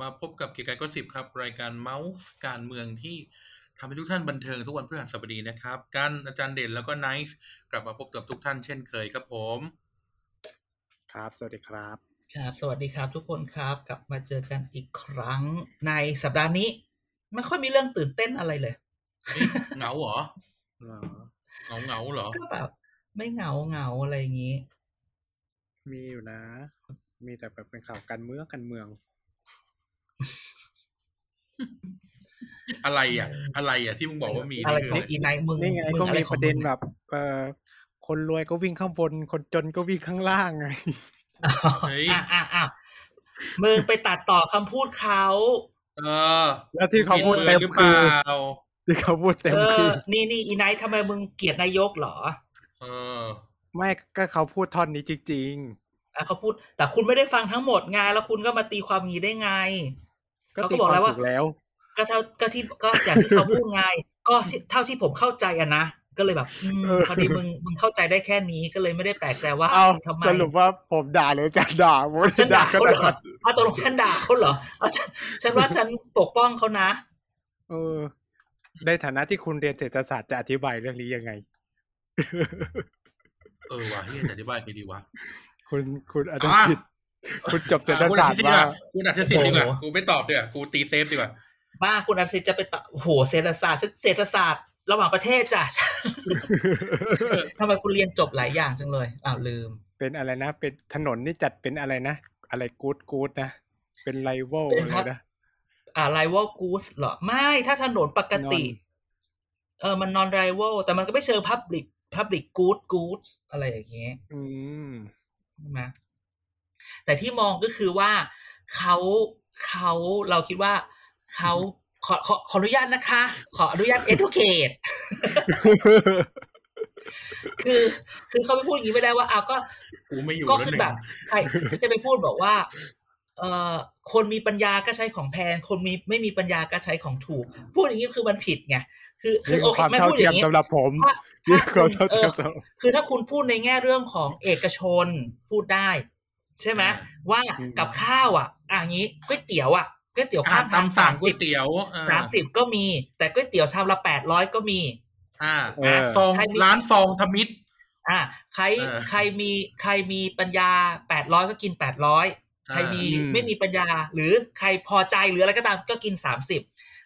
มาพบกับเกียร์กายก็สิบครับ รายการเมาส์การเมืองที่ทำให้ทุกท่านบันเทิงทุกวันพฤหัสบดีนะครับ กันอาจารย์เด่นแล้วก็ไนท์กลับมาพบกับทุกท่านเช่นเคยครับผม ครับ สวัสดีครับ ครับ สวัสดีครับทุกคนครับ กลับมาเจอกันอีกครั้งในสัปดาห์นี้ ไม่ค่อยมีเรื่องตื่นเต้นอะไรเลยนี่เหงาเหรอเหรอเหงาเหงาเหรอก็แบบไม่เหงาเหงาอะไรอย่างนี้ มีอยู่นะ มีแต่แบบเป็นข่าวการเมืองการเมือง อะไรอะ อะไรอะที่มึงบอกว่ามีอะไรนี่ของคืออีไนท์มึงนี่ไงมึก็อะไรมีขปองระเด็นมึงแบบ เอ่อคนรวยก็วิ่งข้างบน คนจนก็วิ่งข้างล่างไงอ๋ออะอะอะมึงไปตัดต่อคำพูดเขาเออ แล้วที่เขาพูดบิเต็มหรือเปคือล่าที่เขาพูดเต็มเอคืออนี่นี่อีไนท์ทำไมมึงเกลียดนายกเหรอ เออ ไม่ก็เขาพูดท่อนนี้จริงอะเขาพูด แต่คุณไม่ได้ฟังทั้งหมดไงแล้วคุณก็มาตีความงี้ได้ไงๆ ก็เขาก็ตีบอกควาแล้มวว่าถูกแล้ว ก็เท่าก็ที่ก็อย่างที่เขาพูดไงก็ที่เท่าที่ผมเข้าใจอะนะก็เลยแบบอืมเออพอดีมึงมึงเข้าใจได้แค่นี้ก็เลยไม่ได้แปลกใจว่าเอาทำไมสรุปว่าผมด่าหรือจะด่าผมฉันด่าก็เขาเหรอด่าเอาตกลงฉันด่าเขาเหรอเอาฉันฉันว่าฉันปกป้องเขานะ เออ ในฐานะที่คุณเรียนเศรษฐศาสตร์จะอธิบายเรื่องนี้ยังไง เออว่ะเฮียจะอธิบายไงดีวะคุณคุณอาจอะจะผิด คุณจบเศรษฐอะคุณศาอาสตทิตร์ย์ดีกว่าว่าคุณอาทิตย์ดีกว่าโอ้โหกูไม่ตอบดีกว่ากูตีเซฟดีกว่าบ้าคุณอาศิษย์จะไปตะโอ้โหเศรษฐศาสตร์ฉันเศรษฐศาสตร์ระหว่างประเทศจ้ะทำไมคุณเรียนจบหลายอย่างจังเลยอ้าวลืม เป็นอะไรนะ เป็นถนนนี่จัดเป็นอะไรนะ อะไรกู๊ดกู๊ดนะ เป็นไลเวลเป็นอะไรครับนะอ่า rival goods เหรอ ไม่ถ้าถนนปกติ Non เออมัน non rival แต่มันก็ไม่เชิง public public good goods อะไรอย่างเงี้ยอืมใช่ไหม แต่ที่มองก็คือว่าเขาเขาเราคิดว่าเขาขอขอขออนุญาตนะคะ ขออนุญาต educate คือคือเขาไม่พูดอย่างนี้ไม่ได้ว่าอ้าวก็กูไม่อยู่ก็แล้วคือหนึ่งแบบใครจะไปพูดบอกว่า เอ่อคนมีปัญญาก็ใช้ของแพง คนมีไม่มีปัญญาก็ใช้ของถูก พูดอย่างนี้คือมันผิดไงคือคืนี่อคืโออเคความไม่เท่าพูดอเทียมย่างนี้สำหรับผมถ้านี่ถ้าคือความคุณเท่าเอเทียอมสำหรับคือถ้าคุณพูดในแง่เรื่องของเอกชนพูดได้ ใช่ไหมว่ากับข้าวอะอะอย่างนี้ก๋วยเตี๋ยวอะก๋วยเตี๋ยวอาข้าหางรทาตางมสั่สางมก๋วสิยบเตี๋ยวเออสามสิบก็มี แต่ก๋วยเตี๋ยวชามละแปดร้อยก็มี อ่าเออซองใครมีร้านซองทมิตรอะใครเออใครมีใครมีปัญญาแปดร้อยก็กินแปดร้อยใครมีอืมไม่มีปัญญา หรือใครพอใจหรืออะไรก็ตามก็กินสามสิบ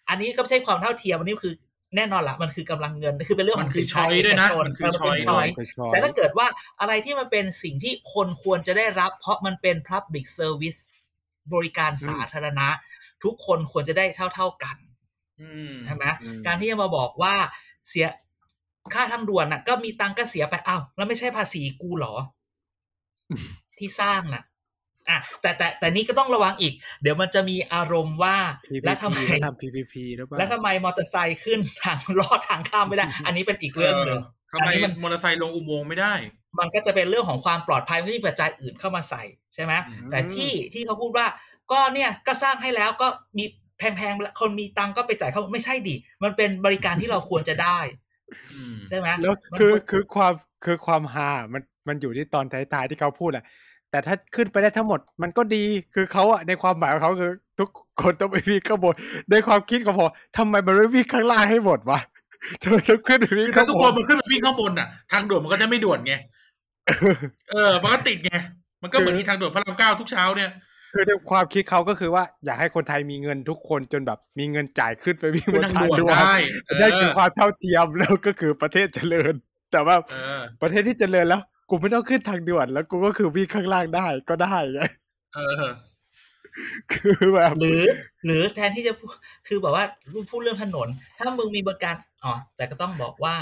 อันนี้ก็ไม่ใช่ความเท่าเทียมอันนี้คือ แน่นอนละมันคือกำลังเงินคือเป็นเรื่องขมัอนงคือสินช้ค้าอยเอกด้วยนะชนมันคือเออมันเป็นช้ช้ออยยแต่ถ้าเกิดว่าอะไรที่มันเป็นสิ่งที่คนควรจะได้รับ เพราะมันเป็น public service บริการสาธารณะ ทุกคนควรจะได้เท่า ๆกันอืมใช่ไหมอืมการที่จะมาบอกว่าเสียค่าทางด่วนน่ะ ก็มีตังค์ก็เสียไปอ้าวแล้วไม่ใช่ภาษีกูเหรอ ที่สร้างน่ะ อะแต่แต่แต่นี่ก็ต้องระวังอีก เดี๋ยวมันจะมีอารมณ์ว่า PPP แล้วทำไมเขาทำ PPP หรือเปล่าแล้วทำไมมอเตอร์ไซค์ขึ้นทางลอดทางข้ามไม่ได้ อันนี้เป็นอีกเรื่องหนึ่งทำไมอันนี้มันมอเตอร์ไซค์ลงอุโมงค์ไม่ได้ มันก็จะเป็นเรื่องของความปลอดภัยไม่มีปัจจัยอื่นเข้ามาใส่ใช่ไหมอืมแต่ที่ที่เขาพูดว่าก็เนี่ยก็สร้างให้แล้วก็มีแพงๆคนมีตังค์ก็ไปจ่ายเขาไม่ใช่ดิมันเป็นบริการที่เราควรจะได้อืมใช่ไหมแล้วมันคือควรคือความคือความฮามันมันอยู่ที่ตอนท้ายๆที่เขาพูดแหละ แต่ถ้าขึ้นไปได้ทั้งหมดมันก็ดีคือเขาอะในความหมายของเขาคือ ทุกคนต้องไปวิ่งข้างบนในความคิดของผมทำไมมันไม่วิ่งข้างล่างให้หมดวะทำไมต้องขึ้นไปวิ่งคือข้าถ้างทุกบคนนมันขึ้นไปวิ่งข้างบนน่ะทางด่วนมันก็จะไม่ด่วนไงเออมันก็ติดไงมันก็เหมือนที่ทางด่วนพระรามเก้าทุกเช้าเนี่ยคือในความคิดเขาก็คือว่าอยากให้คนไทยมีเงินทุกคนจนแบบมีเงินจ่ายขึ้นไปวิ่งบขึ้นนทางทางด่วนด่วนได้เออนั่นคือความเท่าเทียมแล้วก็คือประเทศเจริญ แต่ว่าเออประเทศที่เจริญแล้ว กูไม่ต้องขึ้นทางด่วนแล้วกูก็คือวิ่งข้างล่างได้ก็ได้ไงเออ คือแบบหรือ หรือแทนที่จะพูดคือแบบว่าพูดเรื่องถนน ถ้ามึงมีบริการอ๋อแต่ก็ต้องบอกว่า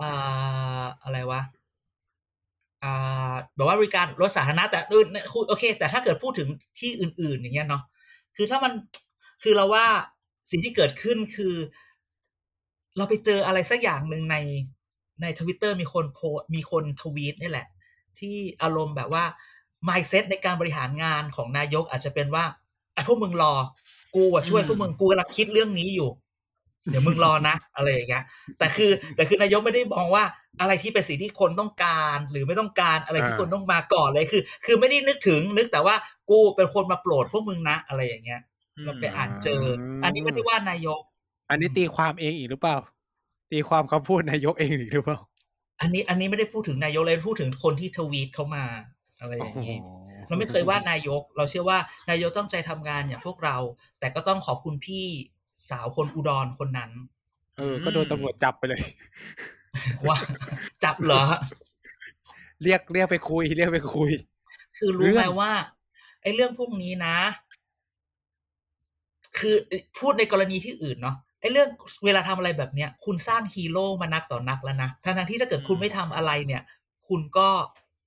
อ่าอะไรวะอ่าแบบว่าบริการรถสาธารณะแต่อื่นโอเค แต่ถ้าเกิดพูดถึงที่อื่น ๆ อย่างเงี้ยเนาะคือถ้ามันคือเราว่าสิ่งที่เกิดขึ้นคือ เราไปเจออะไรสักอย่างหนึ่งใน ในทวิตเตอร์มีคนโพสต์มีคนทวีตนี่แหละ ที่อารมณ์แบบว่า mindset ในการบริหารงานของนายกอาจจะเป็นว่าไอ้พวกมึงรอ กูอะช่วยอืมพวกมึงกูกำลังคิดเรื่องนี้อยู่ เดี๋ยวมึงรอนะอะไรอย่างเงี้ยแต่คือ แต่คือนายกไม่ได้มองว่าอะไรที่เป็นสิ่งที่คนต้องการหรือไม่ต้องการอะไรที่อ่าคนต้องมาก่อนเลยคือ คือไม่ได้นึกถึงนึกแต่ว่ากูเป็นคนมาโปรดพวกมึงนะอะไรอย่างเงี้ยเราไปอ่านเจอ อันนี้ไม่ได้ว่านายก อันนี้ตีความเองอีกหรือเปล่า ตีความคำพูดนายกเองอีกหรือเปล่า อันนี้อันนี้ไม่ได้พูดถึงนายกเลยพูดถึงคนที่ทวีตเข้ามาอะไรอย่างนี้เราไม่เคยว่านายก เราเชื่อว่านายกต้องใจทำงานอย่างพวกเรา แต่ก็ต้องขอบคุณพี่สาวคนอุดรคนนั้น เออ ก็โดนตำรวจจับไปเลย ว่า จับเหรอ เรียกเรียกไปคุย เรียกไปคุย คือรู้ไหมเรื่องว่าไอ้เรื่องพวกนี้นะ คือพูดในกรณีที่อื่นเนาะ ไอ้เรื่องเวลาทำอะไรแบบเนี้ย คุณสร้างฮีโร่มานักต่อนักแล้วนะทั้งๆที่ถ้าเกิดคุณไม่ทำอะไรเนี่ย คุณก็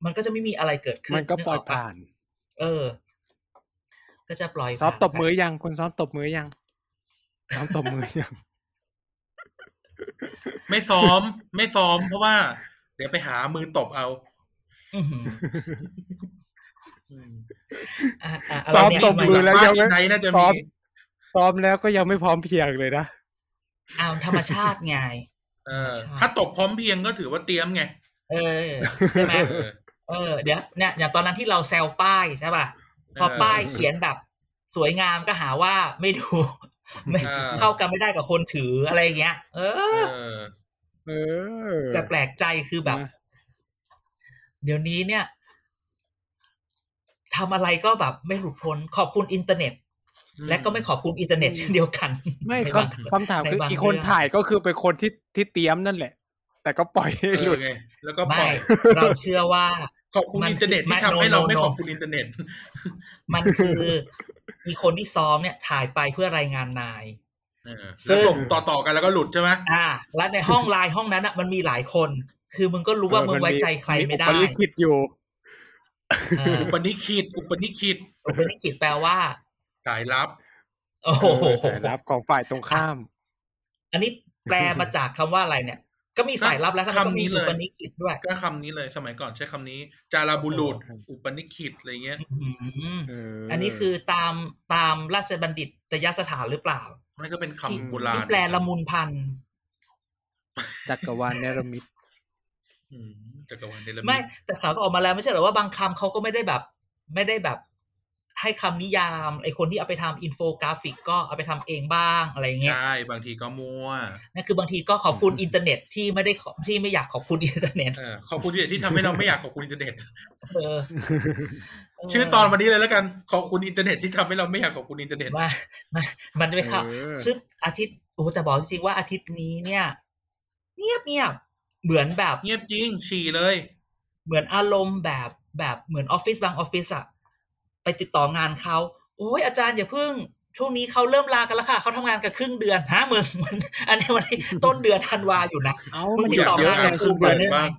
มันก็จะไม่มีอะไรเกิดขึ้น มันก็ปล่อยกกปะผ่าน เออ ก็จะปล่อยซ้อมผ่านตบมือไปยังคุณซ้อมตบมือยังซ้อมตบมือยัง ไม่ซ้อม ไม่ซ้อม เพราะว่า เดี๋ยวไปหามือตบเอาอื้อหืออืมอะอะะซ้อมไรเนี่ยตบมือแล้วบ้านยังไม่ที่ไหนน่าจะซ้มีอมซ้อมแล้วก็ยังไม่พร้อมเพรียงเลยนะ อ้าวธรรมชาติไงเออใช่ถ้าตบพร้อมเพรียงก็ถือว่าเตรียมไง เออใช่ไหมเออเออเดี๋ยวเนี่ยอย่างตอนนั้นที่เราแซวป้ายใช่ป่ะพอเออป้ายเขียนแบบ สวยงามก็หาว่าไม่ดูไม่เออเข้ากันไม่ได้กับคนถืออะไรอย่างเงี้ยเออเออ เออ แต่แปลกใจคือแบบนะเดี๋ยวนี้เนี่ยทำอะไรก็แบบไม่หลุดพ้นขอบคุณอินเทอร์เน็ต และก็ไม่ขอบคุณอินเทอร์เน็ตเช่นเดียวกัน ไม่ในคบางำคำถามคือในบางอีกคนเรื่องถ่ายก็คือเป็นคนที่ที่เตรียมนั่นแหละ แต่ก็ปล่อยให้เอหลุอดไงแล้วก็ปล่ไม่อยเราเชื่อว่าขอบคุณมันอินเทอร์เน็ตไม่ที่ทำให้ no, เรา no, ไม่ no ขอบคุณอินเทอร์เน็ต มันคือมีคนที่ซ้อมเนี่ยถ่ายไปเพื่อรายงานนายเออซึ่แล้วงส่งต่อๆกันแล้วก็หลุดใช่ไหมอ่า แล้วในห้องไลน์ห้องนั้นอะมันมีหลายคน คือมึงก็รู้ว่ามึงไว้ใจใครไม่ได้อุปนิคิดอยู่เอออุปนิคิดอุปนิคิดอุปนิขิตแปลว่า สายลับโอ้โหเออสายลับของฝ่ายตรงข้าม อันนี้แปลมาจากคำว่าอะไรเนี่ย ก็มีสายลับแล้วทำไมต้องมีคำนี้เลยอุปนิขิตด้วย ก็คำนี้เลยสมัยก่อนใช้คำนี้ จาราบุรุษโอ้อุปนิคิดอะไรเงี้ยอืมเอันนี้คือตามตามราชบัณฑิตยสถานหรือเปล่ามันก็เป็นที่คำโบราณที่แปลละมุนพันธ์จักรวาลเนรมิตอืมจักรวาลเดลมิตไม่แต่ข่าวก็ออกมาแล้วไม่ใช่เหรอว่าบางคำเขาก็ไม่ได้แบบ ไม่ได้แบบ ให้คำนิยามไอคนที่เอาไปทำอินโฟกราฟิก ก็เอาไปทำเองบ้างอะไรเงี้ยใช่บางทีก็มั่วนั่นคือบางทีก็ขอบคุณอินเทอร์เน็ตที่ไม่ได้ขอที่ไม่อยากขอบคุณอินเทอร์เน็ตเออขอบคุณที่ที่ทำให้เราไม่อยากขอบคุณอินเทอร์เน็ตเออเชื่อตอนวันนี้เลยแล้วกันขอบคุณอินเทอร์เน็ตที่ทำให้เราไม่อยากขอบคุณอินเทอร์เน็ตว่ามันมันไม่เข้าเออซึ่งอาทิตย์โอ้แต่บอกจริงๆว่าอาทิตย์นี้เนี่ย เงียบเงียบเหมือนแบบ เงียบจริงฉี่เลย เหมือนอารมณ์แบบแบบเหมือนออฟฟิศบางออฟฟิศอะ ไปติดต่องานเขาโอ้ยอาจารย์อย่าเพิ่งช่วงนี้เขาเริ่มลากันแล้วค่ะเขาทำงานกันครึ่งเดือนฮะมึงมันอันนี้วันที่ต้นเดือนธันวาอยู่นะเอ้ามึมังนติหดยุดต่อเยอะงานไงกันคคุรึ่ณงเดืเดืออนนได้ไหมบ้าง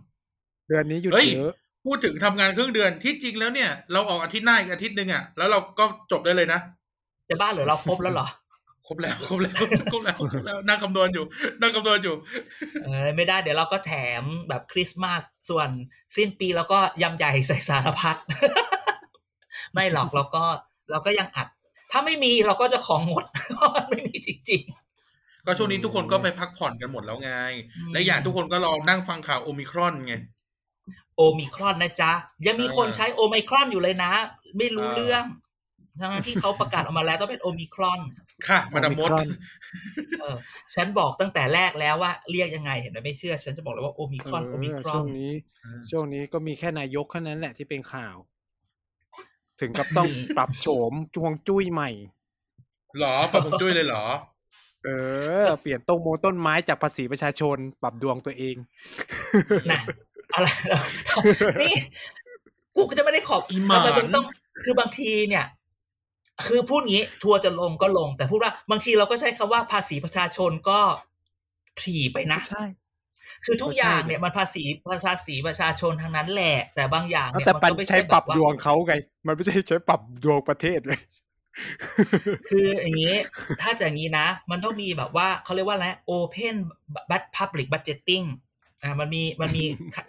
เดือนนี้หยุดเฮ้ยเยอะพูดถึงทำงานครึ่งเดือนที่จริงแล้วเนี่ย เราออกอาทิตย์หน้าอีกอาทิตย์หนึ่งอะแล้วเราก็จบได้เลยนะจะบ้าเหรือเราครบแล้วเหรอครบแล้วครบแล้วครบแล้วครบแล้วนั่งคำนวณอยู่นั่งคำนวณอยู่ เออไม่ได้เดี๋ยวเราก็แถมแบบคริสต์มาสส่วนสิ้นปีเราก็ยำใหญ่ใส่สารพัด ไม่หรอกเราก็เราก็ยังอัด ถ้าไม่มีเราก็จะของหมดเพราะมันไม่มีจริงก็ช่วงนี้ทุกคนก็ไปพักผ่อนกันหมดแล้วไงอืมและอย่างทุกคนก็รอนั่งฟังข่าวโอมิครอนไงๆโอมิครอนนะจ๊ะ ยังมีคนเออใช้โอไมครอนอยู่เลยนะ ไม่รู้เออเรื่องทั้งที่เขาประกาศออกมาแล้วต้องเป็นโอมิครอน ค่ะมาดามมดโอมิครอนเออฉันบอกตั้งแต่แรกแล้วว่าเรียกยังไงเห็นไหมไม่เชื่อ ฉันจะบอกเลยว่าโอมิครอนเอโอมิอครอช่วนงนี้ ช่วงนี้ก็มีแค่นายกเท่านั้นแหละที่เป็นข่าว ถึงกับต้องปรับโฉมจวงจุ้ยใหม่หรอปรับผมจุ้ยเลยเหรอ เออ เปลี่ยนต้นโมต้นไม้จากภาษีประชาชนปรับดวงตัวเองนะอะไรนี่กูก็จะไม่ได้ขอบอีหมานทำไมมึงต้อง คือบางทีเนี่ย คือพูดงี้ ทัวร์จะลงก็ลง แต่พูดว่าบางทีเราก็ใช้คำว่าภาษีประชาชนก็ผีไปนะใช่ คือทุกก็ใช่อย่างเนี่ยมันภาษีภาษีประชาชนทางนั้นแหละ แต่บางอย่างเนี่ยแต่มันปันก็ไม่ใช้ใช่ปรับแบบว่าดวงเขาไง มันไม่ใช่ใช้ปรับดวงประเทศเลยคืออย่างนี้ ถ้าจะอย่างนี้นะ มันต้องมีแบบว่าเขาเรียกว่าอะไร open but public budgeting อ่ามันมีมันมี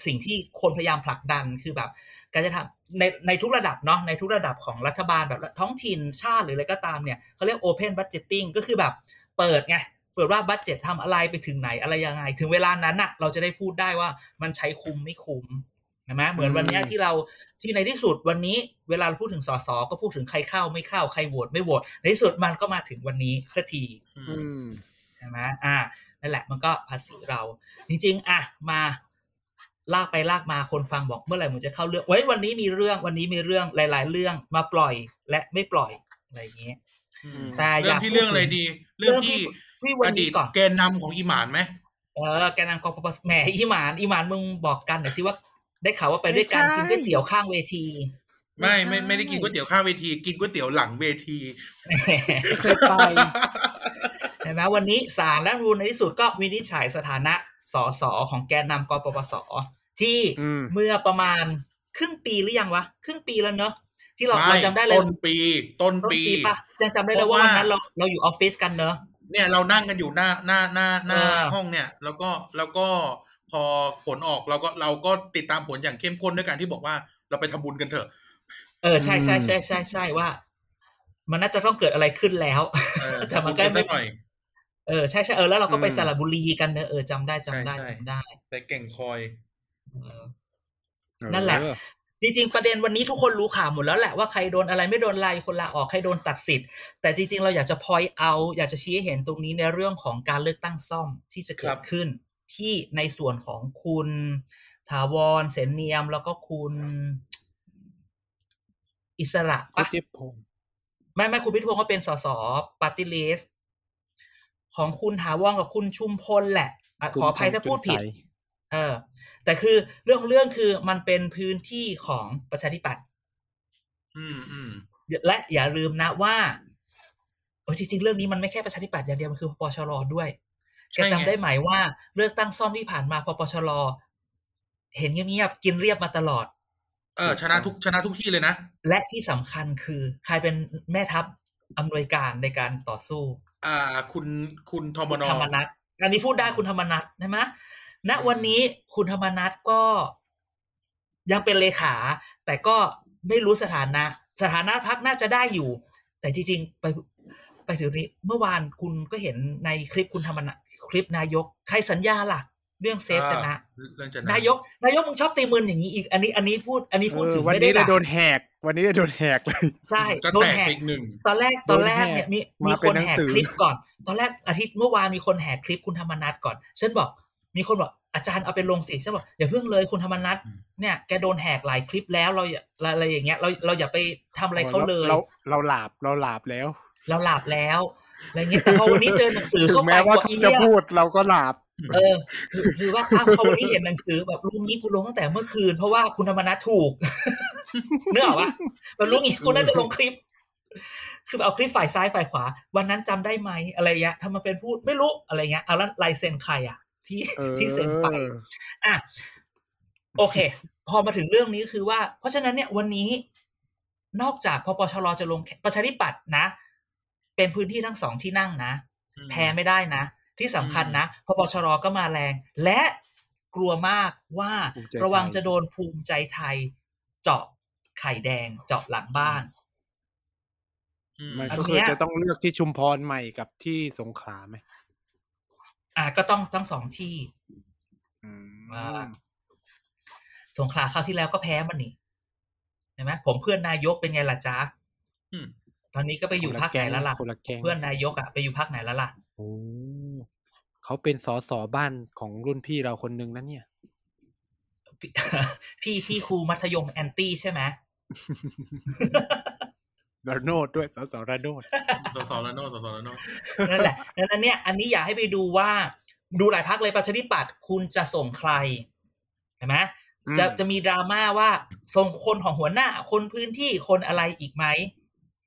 สิ่งที่คนพยายามผลักดันคือแบบ การจะทำในในทุกระดับเนาะในทุกระดับของรัฐบาลแบบท้องถิ่นชาติหรืออะไรก็ตามเนี่ยเขาเรียก open budgeting ก็คือแบบเปิดไง เปิดว่าบัตเจ็ตทำอะไรไปถึงไหนอะไรยังไง ถึงเวลานั้นน่ะ เราจะได้พูดได้ว่ามันใช้คุ้มไม่คุ้มใช่ไหมเหมือนวันเนี้ยอืมที่เราที่ในที่สุดวันนี้เวลาเราพูดถึงสสก็พูดถึงใครเข้าไม่เข้าใครโหวตไม่โหวตในที่สุดมันก็มาถึงวันนี้สักทีอือืมมใช่ไหมอ่านั่นแหละมันก็ภาษีเรา จริง ๆ อะมาลากไปลากมาคนฟังบอกเมื่อไหร่มึงจะเข้าเรื่องเว้ยวันนี้มีเรื่องวันนี้มีเรื่องหลาย ๆ เรื่องมาปล่อยและไม่ปล่อยอะไรอย่างเงี้ยอืมแต่อเรื่อยางกที่พูดเรื่องอะไรถึงดี เรื่องที่ พี่วัอนดีนี้ตก่อนแกนนำของอีหมานไหมเออแกนำกปปสแหมอีหมานอีหมานมึงบอกกันหน่อยสิว่า ได้ข่าวว่าไปด้วยกันไม่ใช่กินก๋วยเตี๋ยวข้างเวที ไม่ไม่ไม่ได้กินก๋วยเตี๋ยวข้างเวที กินก๋วยเตี๋ยวหลังเวทีเคยไปเห็นไหมวันนี้ศาลและรูนในที่สุดก็วินิจฉัยสถานะสสของแกนนำกปปสที่อืมเมื่อประมาณครึ่งปีหรือยังวะครึ่งปีแล้วเนอะที่เราไม่เราจำได้เลยต้นปี ต้นต้นปีปีปะยังจำได้เลยเพว่าราะว่าวันนั้นเราเราอยู่ออฟฟิศกันเนอะ เนี่ยเรานั่งกันอยู่หน้าหน้าหน้าหน้าเออห้องเนี่ย แล้วก็แล้วก็พอผลออกเราก็เราก็ติดตามผลอย่างเข้มข้นด้วยการที่บอกว่าเราไปทำบุญกันเถอะ เออใช่ใช่ใช่ใช่ใช่ว่า มันน่าจะต้องเกิดอะไรขึ้นแล้วเออแต่มันก็ทำบุญไม่สัหน่อยเออใช่ใช่เออแล้วเราก็ไปอืมสระบุรีกันเนอะเออจำได้จำได้ใช่ใช่จำได้ ไปแก่งคอยเออนั่นแหละเออ จริงๆประเด็นวันนี้ทุกคนรู้ข่าวหมดแล้วแหละว่าใครโดนอะไรไม่โดนอะไรคนลาออกใครโดนตัดสิทธิ์แต่จริงๆ เราอยากจะพอยเอา อยากจะชี้ให้เห็นตรงนี้ในเรื่องของการเลือกตั้งซ่อมที่จะเกิครัดบขึ้น ที่ในส่วนของคุณถาวรเสนเนียมแล้วก็คุณ อิสระพุทปะธิพงศ์ไม่ไม่คุณพิทพงศ์ก็เป็นสสปาร์ตี้ลิสของคุณถาวรกับคุณชุมพลแหละอะขออภัยถ้าพูดผิด เออ แต่คือเรื่องของเรื่องคือมันเป็นพื้นที่ของประชาธิปัตย์อืมอืมและอย่าลืมนะว่าโอ้ยจริงๆ เรื่องนี้มันไม่แค่ประชาธิปัตย์อย่างเดียวมันคือปปชรด้วยใช่แกไงจำได้ไหมว่าเลือกตั้งซ่อมที่ผ่านมาปปชรเห็นเงียบๆกินเรียบมาตลอด เออ ชนะทุกชนะทุกที่เลยนะ และที่สำคัญคือใครเป็นแม่ทัพอำนวยการในการต่อสู้ อ่า คุณคุณทมนธรรมนัทอันนี้พูดได้คุณธรรมนัทใช่ไหม ณวันนี้คุณธรรมนัทก็ยังเป็นเลขา แต่ก็ไม่รู้สถานะ สถานะพักน่าจะได้อยู่ แต่จริงๆไปไปถึงนี้เมื่อวานคุณก็เห็นในคลิปคุณธรรมนัทคลิปนายก ใครสัญญาล่ะ เรื่องเซฟชนะอ่าเรื่องจะนะนายก นายกมึงชอบตีมืออย่างนี้อีก อันนี้อันนี้พูดอันนี้พูดเออถึงวันไม่ได้นี้เลยด่าโดนแหก วันนี้เลยโดนแหกเลยใช่ก็โดนแตกแหไปกอีกหนึ่งตอนแรกตอนแรกเนี่ยมีมามีเป็คนนหนังแหกสือคลิปก่อน ตอนแรกอาทิตย์เมื่อวานมีคนแหกคลิปคุณธรรมนัทก่อนฉันบอก มีคนบอกอาจารย์เอาไปลงสิฉันบอกอย่าเพิ่งเลยคุณธรรมนัทอืมเนี่ยแกโดนแหกหลายคลิปแล้วเราอย่าอะไรอย่างเงี้ย เราเราอย่าไปทำอะไรเขาเลย เราเราหลาบเราหลาบแล้ว เราหลับแล้วอะไรเงี้ยแต่พอวันนี้เจอหนังสือถึเข้างไปแม้ว่าบอกเขาอีจะเนี่ยพูดเราก็หลาบ เออคือคือว่าอ้าวพอวันนี้เห็นหนังสือแบบรู้งี้กูลงตั้งแต่เมื่อคืน เพราะว่าคุณธรรมนัทถูกเนื้ออกปะมันรู้งี้กูน่าจะลงคลิป คือเอาคลิปฝ่ายซ้ายฝ่ายขวา วันนั้นจำได้ไหมอะไรเงี้ยทำมาเป็นพูดไม่รู้อะไรเงี้ยเอาแล้วลายเซ็นใครอะ ที่เออที่เซ็นไปอะโอเค พอมาถึงเรื่องนี้คือว่า เพราะฉะนั้นเนี่ยวันนี้นอกจากพปชรจะลงประชาธิปัตย์นะ เป็นพื้นที่ทั้งสองที่นั่งนะอืมแพ้ไม่ได้นะ ที่สำคัญนะพปชรก็มาแรง และกลัวมากว่าภูมิใจไทยระวังจะโดนภูมิใจไทย เจาะไข่แดงเจาะหลังบ้านอืมมันอันก็เนี้คือยจะต้องเลือกที่ชุมพรใหม่กับที่สงขลาไหม อะก็ต้องทั้งสองที่อืมอ่าสงขลาคราวที่แล้วก็แพ้มันนี่เห็นไหมผมเพื่อนนายกเป็นไงล่ะจ๊ะอืมตอนนี้ก็ไปอยู่พักไหนแล้วล่ะคนละแก๊งเพื่อนนายกอะไปอยู่พักไหนแล้วล่ะโอ้เขาเป็นสอสอบ้านของรุ่นพี่เราคนนึงนั่นเนี่ยพี่พี่ที่ครูมัธยมแอนตี้ใช่ไหม ระโนดด้วยสอสอระโนดสสแล้วโน่สสแล้วโน่นั่นแหละดังนั้นเนี่ยอันนี้อยากให้ไปดูว่าดูหลายพักเลยประชาธิปัตย์คุณจะส่งใครเห็นไหมอืมจะจะมีดราม่าว่าส่งคนของหัวหน้า คนพื้นที่คนอะไรอีกไหม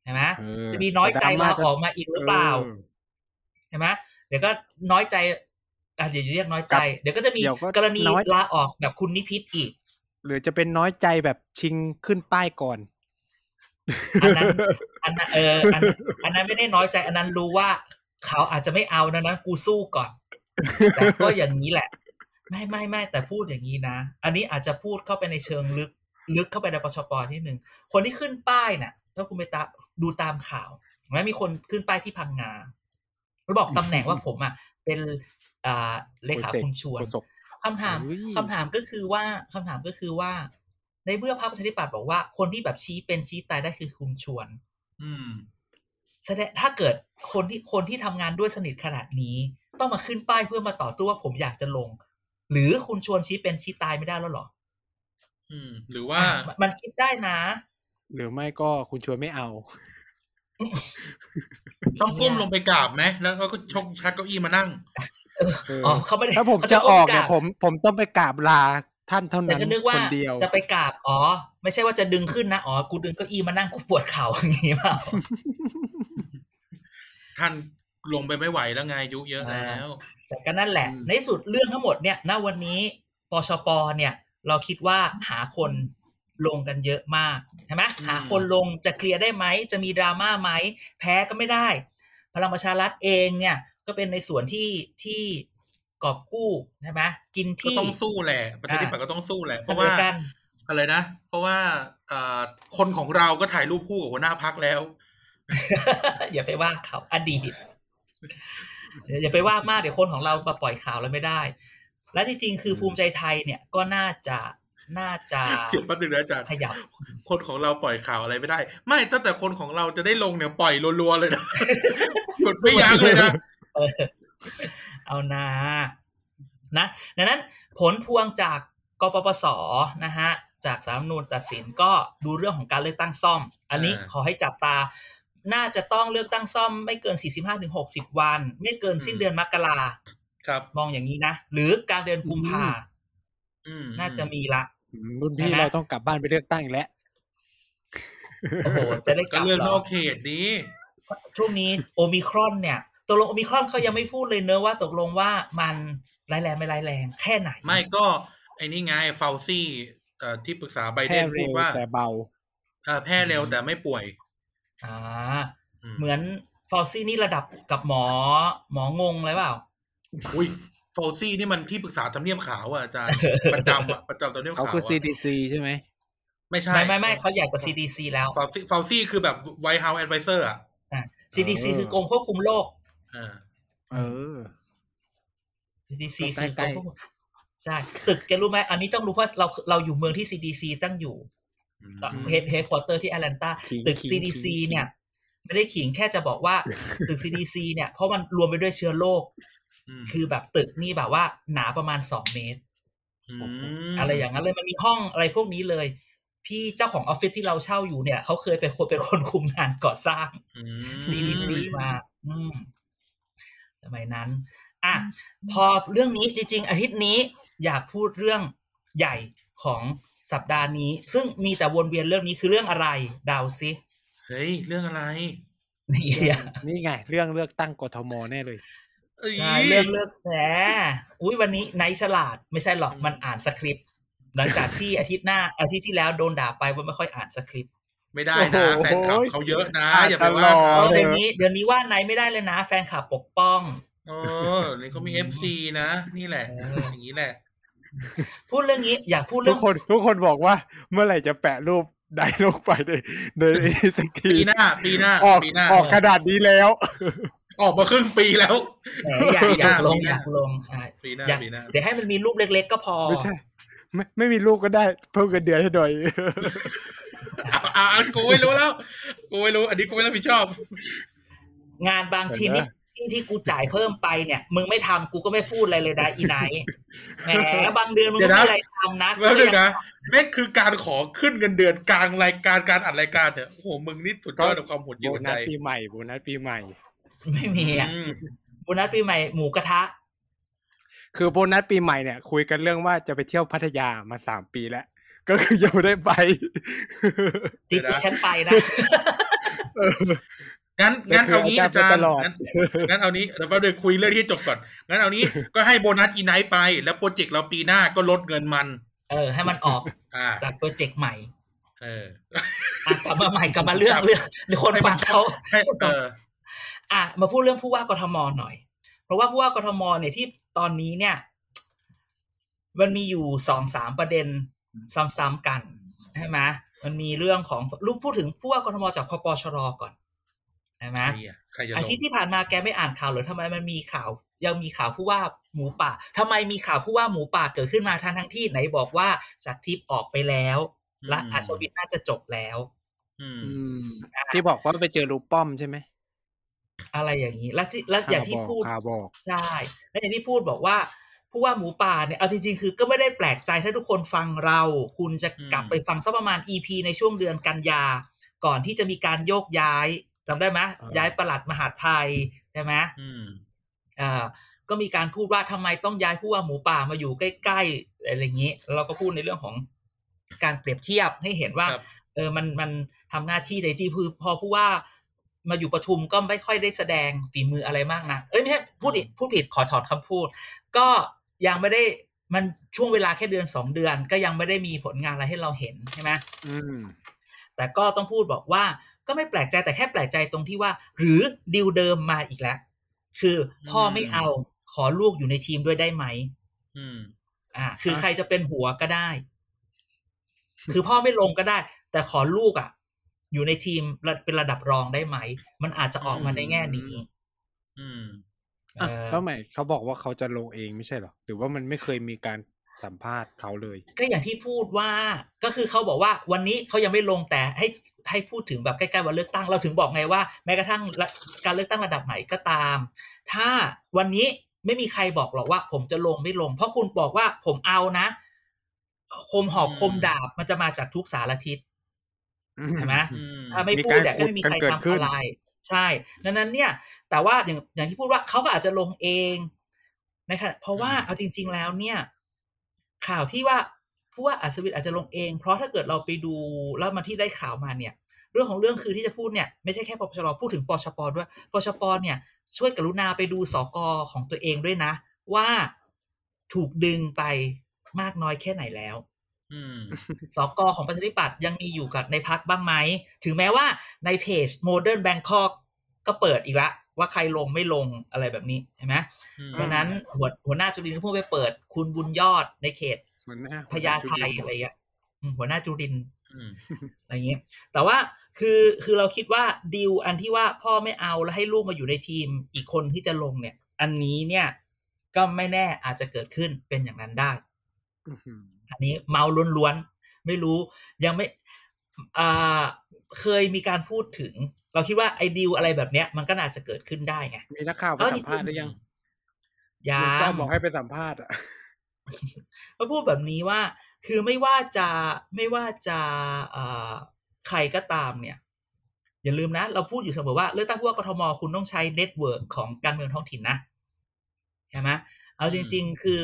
เห็นไหมเออจะมีน้อยใจแต่ดราม่าลาออกมาอีกหรือเปล่าเออเห็นไหมเดี๋ยวก็น้อยใจอะเดี๋ยวเรียกน้อยใจกับเดี๋ยวก็จะมีเดี๋ยวก็กรณีน้อยลาออกแบบคุณนิพิษอีก หรือจะเป็นน้อยใจแบบชิงขึ้นป้ายก่อน อันนั้นอันนั้นเอออันนั้นอันนั้นไม่ได้น้อยใจ อันนั้นรู้ว่าเขาอาจจะไม่เอานะนั้นกูสู้ก่อน แต่ก็อย่างนี้แหละ ไม่ไม่ไม่แต่พูดอย่างนี้นะ อันนี้อาจจะพูดเข้าไปในเชิงลึก ลึกเข้าไปในปชปที่หนึ่งคนที่ขึ้นป้ายน่ะ ถ้าคุณไปตามดูตามข่าวแม้มีคนขึ้นป้ายที่พังงาแล้วบอกตำแหน่งว่าผมอะเป็นอ่าเลขาคุณชวนโฆษกคำถามเฮ้ยคำถามก็คือว่าคำถามก็คือว่า ในเมื่อพรรคประชาธิปัตย์บอกว่าคนที่แบบชี้เป็นชี้ตายได้คือคุณชวน อืมแสดงถ้าเกิดคนที่คนที่ทำงานด้วยสนิทขนาดนี้ ต้องมาขึ้นป้ายเพื่อมาต่อสู้ว่าผมอยากจะลง หรือคุณชวนชี้เป็นชี้ตายไม่ได้แล้วเหรอ อืม หรือว่าอะมันคิดได้นะ หรือไม่ก็คุณชวนไม่เอา ต้องก้มลงไปกราบไหมแล้วก็ชกชักเก้าอี้มานั่งเอออ๋อเขาไม่ได้ถ้าผมเขาจะออกเนี่ยก้ผม ผมต้องไปกราบลา ท่านเท่าฉันั้นนก็นึกว่าคนเดียวจะไปกราบอ๋อ ไม่ใช่ว่าจะดึงขึ้นนะอ๋อกูดึงเก้าอี้มานั่งกูปวดเข่าอย่างนี้เปล่าท่านลงไปไม่ไหวแล้วไงอายุเยอะแล้วแต่ก็นั่นแหละอืมในที่สุดเรื่องทั้งหมดเนี่ยณวันนี้ปชปเนี่ย เราคิดว่าหาคนลงกันเยอะมากใช่ไหมอืมหาคนลงจะเคลียร์ได้ไหม จะมีดราม่าไหม แพ้ก็ไม่ได้ พลังประชารัฐเองเนี่ย ก็เป็นในส่วนที่ที่ กอบกู้ใช่ไหมกินก็ที่ต้องสู้แหละประชาธิปัตย์ก็ต้องสู้แหละเพเสราะนว่าอกันอะไรนะ เพราะว่าเอ่อคนของเราก็ถ่ายรูปคู่กับหัวหน้าพักแล้ว อย่าไปว่าเขาอดีตอย่าไปว่ามากเดี๋ยวคนของเรามาปล่อยข่าวแล้วไม่ได้ และจริงๆคือภูมิใจไทยเนี่ยก็น่าจะน่าจะเจ็บแป๊บนึงนะอาจารย์ขยับ คนของเราปล่อยข่าวอะไรไม่ได้ ไม่ตั้งแต่คนของเราจะได้ลงเนี่ยปล่อยรัวๆเลยนะหยุดไม่ยั้งเลยนะ เออเอานานะดังนั้นผลพวงจากกปปสนะฮะจากสาลรฐธรรมนูญตัดสินก็ดูเรื่องของการเลือกตั้งซ่อม อันนี้อ่าขอให้จับตา น่าจะต้องเลือกตั้งซ่อมไม่เกิน 45-60 วัน ไม่เกินสิ้นเดือนมกราครับ มองอย่างนี้นะ หรือการเดือนกุมภาอืมน่าจะมีละอืมรุ่นพี่นะเราต้องกลับบ้านไปเลือกตั้งอีกแล้วโอ้โหจะได้กก็ลับเรื่องเหรนออกเขตดีช่วงนี้โอมิครอนเนี่ย ตกลงโอมิครอนเขายังไม่พูดเลยเนอะว่าตกลงว่ามันร้ายแรงไม่ร้ายแรงแค่ไหน ไม่ก็ไอ้นี่ไงฟาวซี่เอ่อที่ปรึกษาไบแพเดร่นพูเร็ดวว่าแต่เบาเอ่อแพร่เร็วแต่ไม่ป่วย อ่าอืมเหมือน Fauci นี่ระดับกับหมอ หมองงเลยเปล่า อุ้ย Fauci นี่มันที่ปรึกษาทำเนียบขาวอะอาจารย์ประจำอะประจำทำเนียบเขาขาวคืออะ CDC ใช่ไหมไม่ใช่ ไม่ไม่ไม่เขาใหญ่กว่า CDC แล้ว Fauci Fauci คือแบบ White House adviser อะอ่า CDC เออคือกรมควบคุมโรค อ่าเออ CDC ก็คือกใกรล้มๆควบคุมใช่ ตึกแกรู้ไหมอันนี้ต้องรู้เพราะเราเราอยู่เมืองที่ CDC ตั้งอยู่อืม head headquarter ที่แอตแลนตาขิงตึกขิง CDC ขิงเนี่ย ไม่ได้ขิงแค่จะบอกว่า ตึก CDC เนี่ย เพราะมันรวมไปด้วยเชื้อโรคอืมคือแบบตึกนี่แบบว่า หนาประมาณสองเมตรมอะไรอย่างนั้นเลยมันมีห้องอะไรพวกนี้เลย พี่เจ้าของออฟฟิศที่เราเช่าอยู่เนี่ยเขาเคยเป็นคนเป็นคนคุมงานก่อสร้างอืม CDC มาอืม สมัยนั้น อะ พอเรื่องนี้จริง ๆ อาทิตย์นี้อยากพูดเรื่องใหญ่ของสัปดาห์นี้ ซึ่งมีแต่วนเวียนเรื่องนี้คือเรื่องอะไรเดาวซิเฮ้ยเรื่องอะไร นี่อะนี่ไง เรื่องเลือกตั้งกทมแน่เลยเอ้ยใช่เรื่องเลือกแหมอุ้ยวันนี้ไนท์ฉลาดไม่ใช่หรอกมันอ่านสคริปต์หลังจากที่อาทิตย์หน้าอาทิตย์ที่แล้วโดนด่าไปว่าไม่ค่อยอ่านสคริปต์ ไม่ได้โอ้โหนะ แฟนคลับเขาเยอะนะอ่านอย่าไปว่าตลอเขาดเดือนนี้เดือนนี้ว่าไนท์ไม่ได้เลยนะ แฟนคลับปกป้องเออนี่เขามีเอฟซีนะ นี่แหละเอออย่างนี้แหละ พูดเรื่องนี้ อยากพูดทุเรื่กองคน ทุกคนบอกว่า เมื่อไหร่จะแปะรูปได้ลงไปในในสักทีปีหน้า ปีหน้าออกปีหน้าออกขนาดนี้แล้ว ออกมาครึ่งปีแล้วแหมอยากอยากลงปีหน้าอยากลงอะปีหน้าอยากปีหน้าเดี๋ยวให้มันมีรูปเล็ก ๆ ก็พอไม่ใช่ไม่ไม่มีลูกก็ได้ เพิ่มเงินเดือนให้หน่อย อ่าอ่ากูไม่รู้แล้ว กูไม่รู้ อันนี้กูไม่รับผิดชอบ งานบางชิ้นที่ที่ที่กูจ่ายเพิ่มไปเนี่ย มึงไม่ทำกูก็ไม่พูดอะไรเลยนะอีไนท์แหมบางเดือนมึงเดี๋ไม่ยวนะมีอะไรทำนะแป๊บนึงนะแม่งคือการขอขึ้นเงินเดือนกลางรายการการอัดรายการเนี่ยโอ้โหมึงนี่สุดยอดในความโหดโบเยี่ยมหัวใจนัสปีใหม่โบนัสปีใหม่ ไม่มีอะอืมโบนัสปีใหม่หมูกระทะ คือโบนัสปีใหม่เนี่ย คุยกันเรื่องว่าจะไปเที่ยวพัทยามาสามปีแล้ว ก็คือยังไม่ได้ไปจิตเดี๋ยวนะฉันไปนะเอองั้นงั้นเอางี้แต่อาคือจารอาจารย์ย์ไปตลอดงั้นงั้นเอานี้เดี๋ยวแป๊บเดียวคุยเรื่องที่จบก่อนงั้นเอานี้ก็ให้โบนัสอีไนท์ไป แล้วโปรเจกต์เราปีหน้าก็ลดเงินมัน เออ ให้มันออกอ่าจากโปรเจกต์ใหม่ เอออะกลับมาใหม่กลับมาเรื่องเรื่องเดี๋ยวคนฟังเขาให้เอออะมาพูดเรื่องผู้ว่ากทมหน่อย เพราะว่าผู้ว่ากทมเนี่ยที่ตอนนี้เนี่ย มันมีอยู่สองสามประเด็น ซ้ำๆกันใช่ไหมมันมีเรื่องของลูกพูดถึงผู้ว่ากทมจากพปชรก่อนใช่ไหมใครอะใครจะลอางทิตย์ที่ผ่านมาแกไม่อ่านข่าวหรือทำไมมันมีข่าว ยังมีข่าวผู้ว่าหมูป่าทำไมมีข่าวผู้ว่าหมูป่าเกิดขึ้นมาทั้งทั้งที่ไหนบอกว่าจากทิพย์ออกไปแล้ว และอัศวินน่าจะจบแล้วอืมอืมที่บอกว่าไปเจอรูปป้อมใช่ไหมอะไรอย่างนี้ แล้วที่แล้วอย่างที่พูดข่าวบอกใช่แล้วอย่างที่พูดบอกว่า ผู้ว่าหมูป่าเนี่ยเอาจริงๆคือก็ไม่ได้แปลกใจถ้าทุกคนฟังเรา คุณจะกลับอืมไปฟังสักประมาณ EP ในช่วงเดือนกันยา ก่อนที่จะมีการโยกย้ายจำได้ไหมอ่าย้ายประหลัดมหาดไทยใช่ไหมอืมอ่าก็มีการพูดว่าทำไมต้องย้ายผู้ว่าหมูป่ามาอยู่ใกล้ๆอะไรอย่างนี้แล้วเราก็พูดในเรื่องของการเปรียบเทียบให้เห็นว่าครับเออมันมันทำหน้าที่แต่จริงๆคือพอผู้ว่ามาอยู่ปทุมก็ไม่ค่อยได้แสดงฝีมืออะไรมากนะเอ้ยไม่ใช่พูดผิดพูดผิดขอถอนคำพูด ก็ ยังไม่ได้มันช่วงเวลาแค่เดือนสองเดือน ก็ยังไม่ได้มีผลงานอะไรให้เราเห็นใช่ไหมอืมแต่ก็ต้องพูดบอกว่าก็ไม่แปลกใจแต่แค่แปลกใจตรงที่ว่า หรือดิวเดิมมาอีกแล้ว คือพ่อไม่เอาขอลูกอยู่ในทีมด้วยได้ไหมอืมอ่า คือฮะใครจะเป็นหัวก็ได้ คือพ่อไม่ลงก็ได้ แต่ขอลูกอะ อยู่ในทีมระเป็นระดับรองได้ไหม มันอาจจะออกมาในแง่นี้ อืมอะเออ แล้วทำไมเขาบอกว่าเขาจะลงเองไม่ใช่เหรอหรือว่ามันไม่เคยมีการสัมภาษณ์เขาเลย ก็อย่างที่พูดว่าก็คือเขาบอกว่าวันนี้เขายังไม่ลงแต่ให้ให้พูดถึงแบบใกล้ๆวันเลือกตั้งเราถึงบอกไงว่า แม้กระทั่งระการเลือกตั้งระดับไหนก็ตาม ถ้าวันนี้ไม่มีใครบอกหรอกว่า ผมจะลงไม่ลง เพราะคุณบอกว่าผมเอานะคมหอกอืมคมดาบมันจะมาจากทุกสารทิศใช่ไหมอืมถ้าไม่มีพูกาดรเนี่ยก็ไม่มีใครขุดกันเกิดทำขึ้นอะไร ใช่ดังนั้นเนี่ย แต่ว่าอย่างอย่างที่พูดว่าเขาก็อาจจะลงเองนะครับเพราะว่าอืมเอาจริง ๆ แล้วเนี่ย ข่าวที่ว่าผู้ว่าอัศวินอาจจะลงเอง เพราะถ้าเกิดเราไปดูแล้วมาที่ได้ข่าวมาเนี่ย เรื่องของเรื่องคือที่จะพูดเนี่ยไม่ใช่แค่ปปชรพูดถึงปชปด้วยปชปเนี่ย ช่วยกรุณาไปดูสกของตัวเองด้วยนะ ว่าถูกดึงไปมากน้อยแค่ไหนแล้ว อืมสกของประชาธิปัตย์ยังมีอยู่กับในพักบ้างไหม ถึงแม้ว่าในเพจ Modern Bangkok ก็เปิดอีกละ ว่าใครลงไม่ลงอะไรแบบนี้ใช่ไหมอืมวันนั้นหัวหัวหน้าจุลินทร์ก็เพิ่งไปเปิด คุณบุญยอดในเขตเหมือนนะพญาไทอะไรเงี้ยอืมหัวหน้าจุรินทร์อืมอะไรเงี้ยแต่ว่าคือคือเราคิดว่าดีลอันที่ว่าพ่อไม่เอาแล้วให้ลูกมาอยู่ในทีมอีกคนที่จะลงเนี่ย อันนี้เนี่ย ก็ไม่แน่อาจจะเกิดขึ้นเป็นอย่างนั้นได้ อื้อหืออันนี้เมาล้วนๆ ไม่รู้ยังไม่อ่าเคยมีการพูดถึง เราคิดว่าไอ้ดีลอะไรแบบเนี้ย มันก็น่าจะเกิดขึ้นได้ไงมีนักข่าวไปเอาจริสังมภาษณ์ได้ยังยาลุงป้อมบอกให้ไปสัมภาษณ์อะเขาพูดแบบนี้ว่า คือไม่ว่าจะไม่ว่าจะอ่าใครก็ตามเนี่ย อย่าลืมนะ เราพูดอยู่เสมอว่าเลือกตั้งผู้ว่ากทมคุณต้องใช้ network ของการเมืองท้องถิ่นนะใช่ไหมเอาจริง ๆ คือ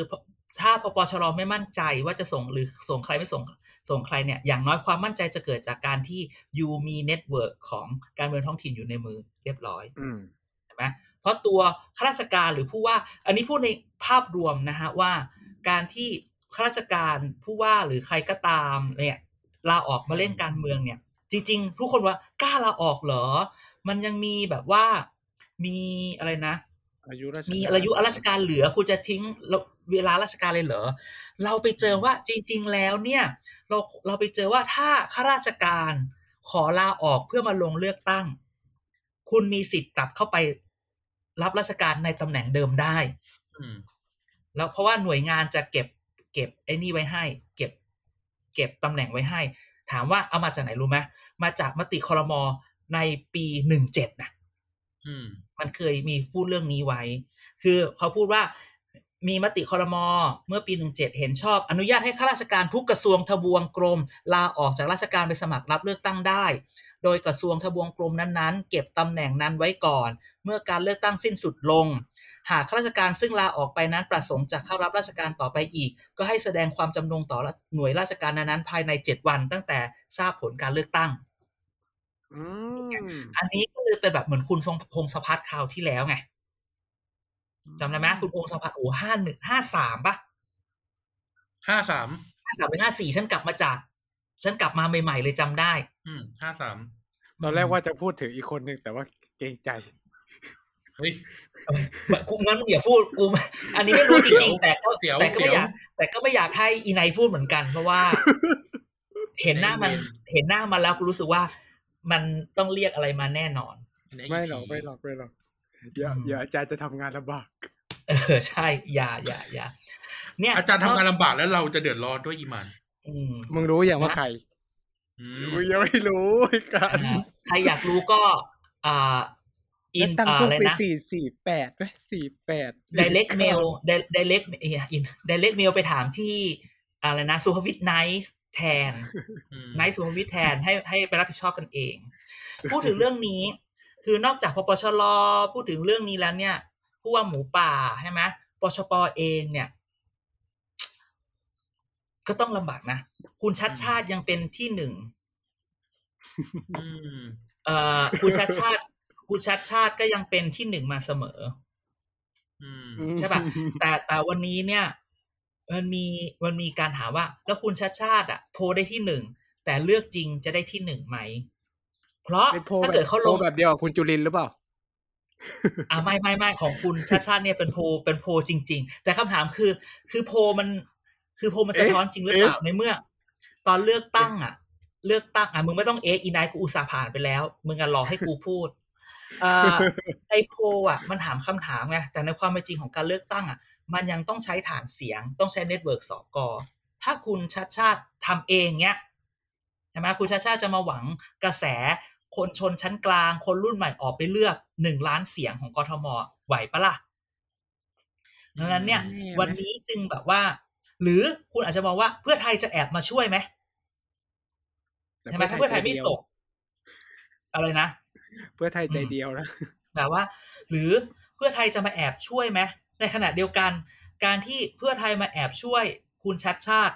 ถ้าพปชรไม่มั่นใจว่าจะส่งหรือส่งใครไม่ส่งส่งใครเนี่ยอย่างน้อยความมั่นใจจะเกิดจากการที่ you มี network ของการเมืองท้องถิ่นอยู่ในมือเรียบร้อยอืมใช่ไหมเพราะตัวข้าราชการหรือผู้ว่า อันนี้พูดในภาพรวมนะฮะว่า การที่ข้าราชการผู้ว่าหรือใครก็ตามเนี่ยลาออกมาเล่นการเมืองเนี่ย จริง ๆ ทุกคนว่ากล้าลาออกเหรอ มันยังมีแบบว่ามีอะไรนะอายุราชมีกรอายุราชการเหลือคุณจะทิ้ง เวลาราชการเลยเหรอ เราไปเจอว่าจริง ๆ แล้วเนี่ยเราเราไปเจอว่าถ้าข้าราชการขอลาออกเพื่อมาลงเลือกตั้ง คุณมีสิทธิ์กลับเข้าไปรับราชการในตำแหน่งเดิมได้อืมแล้วเพราะว่าหน่วยงานจะเก็บ เก็บไอ้นี่ไว้ให้ เก็บ เก็บตำแหน่งไว้ให้ ถามว่าเอามาจากไหนรู้ไหมมาจากมติคอรมอในปีหนึ่งเจ็ดนะอืมมันเคยมีพูดเรื่องนี้ไว้ คือเขาพูดว่า มีมติคอรมอเมื่อปี 17 เห็นชอบ อนุญาตให้ข้าราชการทุกกระทรวงทบวงกรม ลาออกจากราชการไปสมัครรับเลือกตั้งได้ โดยกระทรวงทบวงกรมนั้นๆ เก็บตำแหน่งนั้นไว้ก่อน เมื่อการเลือกตั้งสิ้นสุดลง หากข้าราชการซึ่งลาออกไปนั้นประสงค์จะเข้ารับราชการต่อไปอีก ก็ให้แสดงความจำนงต่อหน่วยราชการนั้นๆภายใน 7 วันตั้งแต่ทราบผลการเลือกตั้งอืมอันนี้ก็เลยเป็นแบบเหมือนคุณทรงพงศพัฒน์คราวที่แล้วไง จำได้ไหมคุณพงศพัฒน์โอ้ห้าหนึ่งห้าสามปะห้าสามห้าสามเป็นห้าสี่ฉันกลับมาจาก ฉันกลับมาใหม่ๆเลยจำได้ อืมห้าสามตอนแรกว่าจะพูดถึงอีกคนหนึ่งแต่ว่าเกรงใจเฮ้ยกูงั้นมึงอย่าพูดกูอันนี้ไม่รู้จริงๆแต่ก็เสียวแต่ก็ไม่เสียวอยากแต่ก็ไม่อยากให้อีไนพูดเหมือนกัน เพราะว่า เห็นหน้ามัน เห็นหน้ามันแล้วกูรู้สึกว่า มันต้องเรียกอะไรมาแน่นอน ไม่หรอกไม่หรอกไม่หรอก เดี๋ยวอืมเดี๋ยวอาจารย์จะทำงานลำบากเออใช่อย่าอย่าอย่าเนี่ย อาจารย์ทำงานลำบากแล้วเราจะเดือดร้อนด้วยอีหมันอืมมึงรู้อย่างว่าใครอืมมึงยังไม่รู้ไอ้กันอ่าใครอยากรู้ก็อ่าอินตั้งอ่าช่วงอะไรไปนะสี่สี่แปดไหมสี่แปด direct mail direct เอ่ออิน direct mail ไปถามที่อะไรนะสุภวิทไนท์แทนอืมไนท์สุภวิทย์แทนให้ให้ไปรับผิดชอบกันเอง พูดถึงเรื่องนี้ คือนอกจากพปชรพูดถึงเรื่องนี้แล้วเนี่ยผู้ว่าหมูป่าใช่ไหมปชปเองเนี่ย ก็ต้องลำบากนะ คุณชัดชาติยังเป็นที่หนึ่งอืมเอ่อคุณชัดชาติคุณชัดชาติก็ยังเป็นที่หนึ่งมาเสมออืมใช่ปะแต่แต่วันนี้เนี่ย มันมีมันมีการถามว่า แล้วคุณชัดชาติ อะ โพลได้ที่หนึ่งแต่เลือกจริงจะได้ที่หนึ่งไหม เพราะเป็นโพลถ้าแบบเกิดเขาลโพลงแบบเดียวกับคุณจุลินทร์หรือเปล่าอ่าไม่ไม่ไม่ของคุณชัชชาติเนี่ยเป็นโพลเป็นโพลจริง ๆ แต่คำถามคือ คือโพลมัน คือโพลมันสะท้อนจริงหรือเปล่าในเมื่อ ตอนเลือกตั้งอะ เลือกตั้งอะมึงไม่ต้องเอะอีนายกูอุตส่าห์ผ่านไปแล้ว มึงอะรอให้กูพูดอ่าไอโพลอะ มันถามคำถามไงแต่ในความเป็นจริงของการเลือกตั้งอะ มันยังต้องใช้ฐานเสียง ต้องใช้ network สกอถ้าคุณชัดชาติทำเองเนี้ยใช่ไหมคุณชัดชาติจะมาหวังกระแส คนชนชั้นกลาง คนรุ่นใหม่ออกไปเลือกหนึ่งล้านเสียงของกทมไหวปะล่ะดังนั้นเนี่ยแน่ไหมวันนี้จึงแบบว่า หรือคุณอาจจะมองว่าเพื่อไทยจะแอบมาช่วยไหมใช่ไหมถ้าเพื่อไทยไม่ส่งอะไรนะเพื่อไทยใจเดียวนะแบบว่า หรือเพื่อไทยจะมาแอบช่วยไหมในขณะเดียวกัน การที่เพื่อไทยมาแอบช่วยคุณชัชชาติ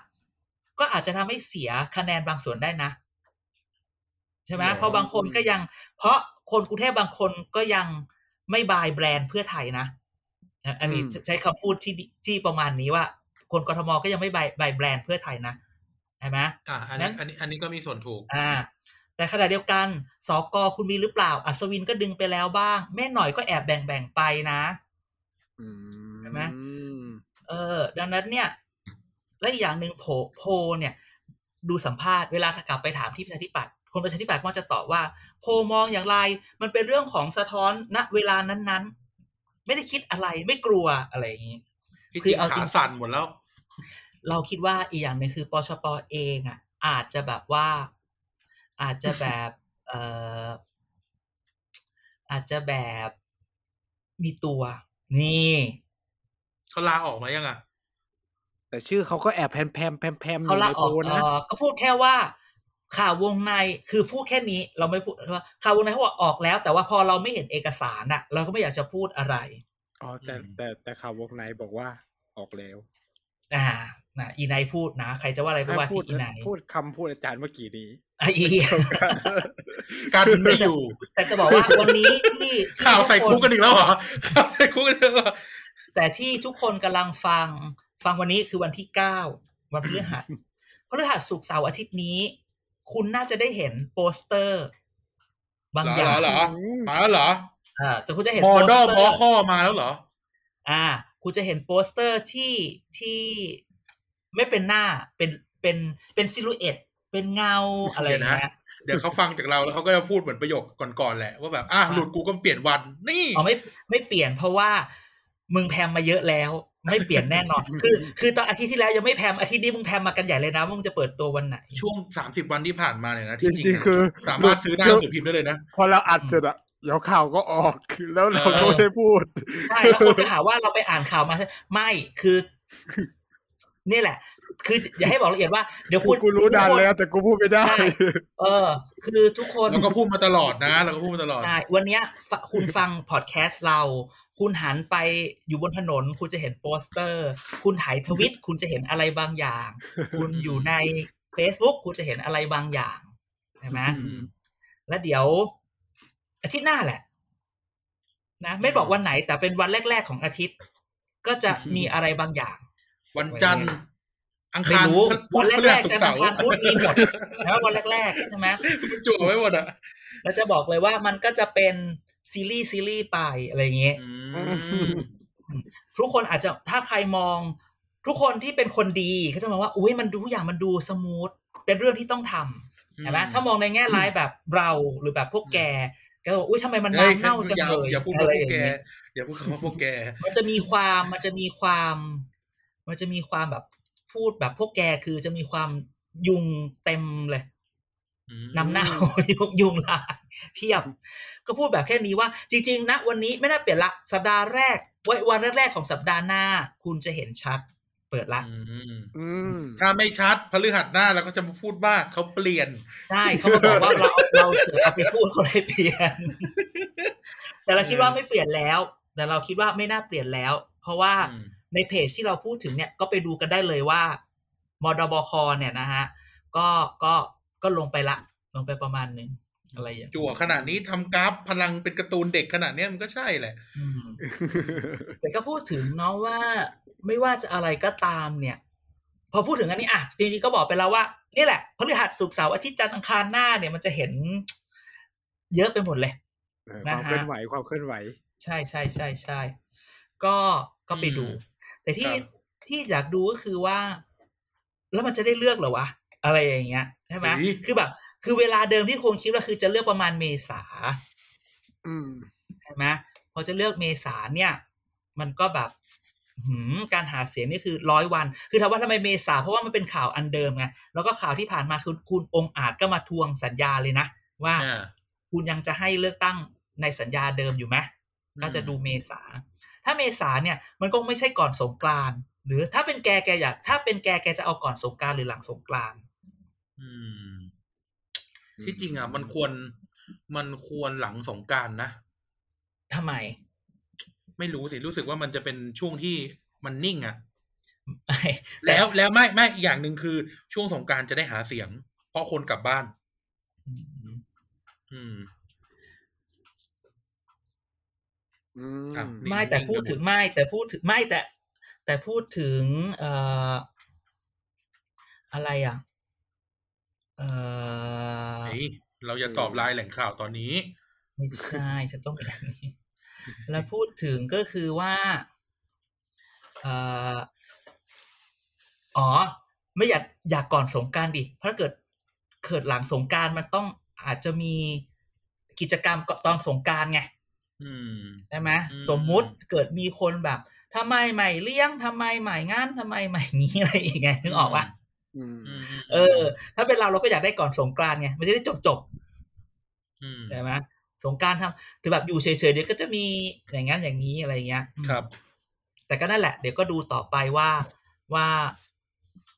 ก็อาจจะทำให้เสียคะแนนบางส่วนได้นะ ใช่ไหมหรอเพราะบางคนก็ยัง เพราะคนกรุงเทพบางคนก็ยังไม่ buy แบรนด์เพื่อไทยนะนะอันนี้อืมใช้คำพูดที่ดีที่ประมาณนี้ว่า คนกทมก็ยังไม่ buy buy แบรนด์เพื่อไทยนะใช่ไหมอะอันนั้นี้นอันนี้อันนี้ก็มีส่วนถูก อ่า แต่ขณะเดียวกันสกคุณมีหรือเปล่า อัศวินก็ดึงไปแล้วบ้าง แม่หน่อยก็แอบแบ่งแบ่งๆไปนะอืมใช่ไหมเออ ดังนั้นเนี่ย และอีกอย่างหนึ่งโพลโพลเนี่ย ดูสัมภาษณ์เวลากลับไปถามที่ประชาธิปัตย์ คนประชาธิปัตย์ก็จะตอบว่าโพลมองอย่างไร มันเป็นเรื่องของสะท้อนณเวลานั้นๆ ไม่ได้คิดอะไรไม่กลัวอะไรอย่างนี้ที่จคืริองเอาจริขางสั่นหมดแล้ว เราคิดว่าอีกอย่างหนึ่งคือปชปเองอะ อาจจะแบบว่า อาจจะแบบเอ่ออาจจะแบบมีตัว นี่เขาลาออกมายังอะแต่ชื่อเขาก็แอบแพมแพมแพมแพมอเขายู่ลาในอโพอกลนะเออก็พูดแค่ว่า ข่าววงในคือพูดแค่นี้เราไม่พูดว่าข่าววงในเขาบอกออกแล้ว แต่ว่าพอเราไม่เห็นเอกสารน่ะเราก็ไม่อยากจะพูดอะไรอ๋อแต่อืมแต่แต่ข่าววงในบอกว่าออกแล้วอ่านะอีไนพูดนะ ใครจะว่าอะไรก็ว่าพูที่ดอีไนพูดคำพูดอาจารย์เมื่อกี้นี้อะอีการไม่อยู่ แต่จะบอกว่าวันนี้ที่ที่ข่าวใส่ทุคุกกันอีกแล้วเหรอข่าวใส่คุกกันอีกแล้วเหรอแต่ที่ทุกคนกำลังฟัง ฟังวันนี้คือวันที่เก้าวันพฤหัสพฤหัสศุกร์เสาร์อาทิตย์นี้ คุณน่าจะได้เห็นโปสเตอร์ บางเหรออย่างเหรอมาแล้วเหรออ่าแต่คุณจะเห็นมอโปสดเตออมอร์ข้อมาแล้วเหรอ อ่า คุณจะเห็นโปสเตอร์ที่ที่ไม่เป็นหน้าเป็นเป็นเป็นซิลูเอตเป็นเงาอะไรอย่างเงี้ยเดี๋ยวเขาฟังจากเราแล้วเขาก็จะพูดเหมือนประโยคก่อนๆแหละว่าแบบอะหลุดกูก็เปลี่ยนวันนี่อ๋อไม่ไม่เปลี่ยนเพราะว่า มึงแพมมาเยอะแล้ว ไม่เปลี่ยนแน่นอน คือ คือตอนอาทิตย์ที่แล้วยังไม่แพมอาทิตย์นี้มึงแพมมากันใหญ่เลยนะว่ามึงจะเปิดตัววันไหน ช่วงสามสิบวันที่ผ่านมาเนี่ยนะจที่จริริงงๆคือสามารถซื้อหน้าหนังสือพิมพ์ได้เลยนะ พอเราอัดเสร็จอะเดี๋ยวข่าวก็ออกแล้วเราก็ไม่ได้พูดใช่แล้วคนก็หาว่าเราไปอ่านข่าวมาไม่คือนี่แหละ คืออย่าให้บอกละเอียดว่าเดี๋ยวกูพูดกูรู้นานทุกคแล้วแต่กูพูดไม่ได้ใช่เออ คือทุกคนเราก็พูดมาตลอดนะเราก็พูดมาตลอดใช่วันเนี้ยฟคุณฟังพอดแคสต์เรา คุณหันไปอยู่บนถนน คุณจะเห็นโปสเตอร์ คุณถ่ายทวิต คุณจะเห็นอะไรบางอย่าง คุณอยู่ใน Facebook คุณจะเห็นอะไรบางอย่างใช่ไหมอืมแล้วเดี๋ยวอาทิตย์หน้าแหละ นะไม่บอกวันไหน แต่เป็นวันแรก ๆ ของอาทิตย์ ก็จะมีอะไรบางอย่าง วันจันทร์อังไม่คารรู้พุวันธพฤแรหักสศุๆกจะร์เสาร์ทำการพูดมีหมดนะวันแรกๆใช่ไหมจั่วไว้หมดอะแล้วจะบอกเลยว่ามันก็จะเป็น ซีรีส์ซีรีส์ไปอะไรอย่างเงี้ยอืมทุกคนอาจจะถ้าใครมอง ทุกคนที่เป็นคนดีเขาจะมองว่าอุ้ยมันดูทุกอย่างมันดู smoothเป็นเรื่องที่ต้องทำใช่ไหมถ้ามองในแง่ร้ายแบบเราหรือแบบพวกแกก็บอกอุ้ยทำไมมันฮ้ยน้ำเน่าจังอย่าเลยอย่าพูดอะว่าไรพวอกย่างแกเงี้ยอย่าพูดคำว่าพวกแก มันจะมีความมันจะมีความ มันจะมีความแบบพูดแบบพวกแกคือจะมีความยุงเต็มเลยอืมน้ำเน่ายุงยุงลาย เพียบก็พูดแบบแค่นี้ว่าจริงๆนะวันนี้ไม่น่าเปลี่ยนละสัปดาห์แรกวันวันแรกๆของสัปดาห์หน้า คุณจะเห็นชัด เปิดละอืมอืมถ้าไม่ชัดพฤหัสหน้าเราก็จะมาพูดว่าเขาเปลี่ยนใช่เขามาบอกว่าเราเราเสือเอาไปพูดเขาเลยเปลี่ยน แต่เราคิดว่าไม่เปลี่ยนแล้ว แต่เราคิดว่าไม่น่าเปลี่ยนแล้ว เพราะว่าอืมในเพจที่เราพูดถึงเนี่ยก็ไปดูกันได้เลยว่ามดบคเนี่ยนะฮะก็ก็ก็ลงไปละ ลงไปประมาณหนึ่ง อะไรอย่างเงี้ยจั่วขนาดนี้ทำกราฟพลังเป็นการ์ตูนเด็กขนาดเนี้ยมันก็ใช่แหละอืมแต่ก็พูดถึงเนาะว่า ไม่ว่าจะอะไรก็ตามเนี่ย พอพูดถึงอันนี้อะจริงๆก็บอกไปแล้วว่านี่แหละพฤหัสศุกร์เสาร์อาทิตย์จันทร์อังคารหน้าเนี่ยมันจะเห็น เยอะไปหมดเลยเออนะความฮะเคลื่อนไหวความเคลื่อนไหว ใช่ใช่ใช่ใช่ก็ก็ไปดูอืมแต่ที่ครับที่อยากดูก็คือว่า แล้วมันจะได้เลือกเหรอวะอะไรอย่างเงี้ยใช่ไหมเฮ้ยคือแบบ คือเวลาเดิมที่คงคิดว่าคือจะเลือกประมาณเมษาอืมใช่ไหมพอจะเลือกเมษาเนี่ย มันก็แบบหืมการหาเสียงนี่คือร้อยวัน คือถามว่าทำไมเมษาเพราะว่ามันเป็นข่าวอันเดิมไงแล้วก็ข่าวที่ผ่านมาคือคุณองค์อาจก็มาทวงสัญญาเลยนะว่าอ่าคุณยังจะให้เลือกตั้งในสัญญาเดิมอยู่ไหมอืมก็จะดูเมษา ถ้าเมษาเนี่ย มันก็ไม่ใช่ก่อนสงกรานต์หรือถ้าเป็นแกแกอยาก ถ้าเป็นแกแกจะเอาก่อนสงกรานต์หรือหลังสงกรานต์อืม ที่จริงอะ มันควรมันควรหลังสงกรารนะทำไม ไม่รู้สิรู้สึกว่ามันจะเป็นช่วงที่มันนิ่งอะแต่แล้วแล้วไม่ไม่อีกอย่างหนึ่งคือช่วงสงกรารจะได้หาเสียง เพราะคนกลับบ้าน อืมอืมอืมอะนี่ไม่แต่พูดถึงไม่แต่พูดถึงไม่แต่ แต่พูดถึง เอ่ออะไรอะ เอ่อเฮ้ยเราอย่าตอบไลน์แหล่งข่าวตอนนี้ ไม่ใช่จะต้องเป็นอย่างนี้แล้วพูดถึงก็คือว่าเอ่ออ๋อ ไม่อยากอยากก่อนสงกรารดิเพราะถ้าเกิดเกิดหลังสงกรารมันต้องอาจจะมีกิจกรรมตอนสงกรารไงอืมใช่ไหมอืมสมมุติเกิดมีคนแบบทำไมใหม่เลี้ยงทำไมใหม่งานทำไมใหม่นี้อะไรอีกไงนึกออกปะอืมอืม เออ ถ้าเป็นเราเราก็อยากได้ก่อนสงกรานต์ไงมันจะได้จบจบๆอืมใช่ไหมสงกรารทำถือแบบอยู่เฉยๆเดี๋ยวก็จะมีอย่างนั้นอย่างนี้อะไรเงี้ยอืมครับ แต่ก็นั่นแหละ เดี๋ยวก็ดูต่อไปว่าว่า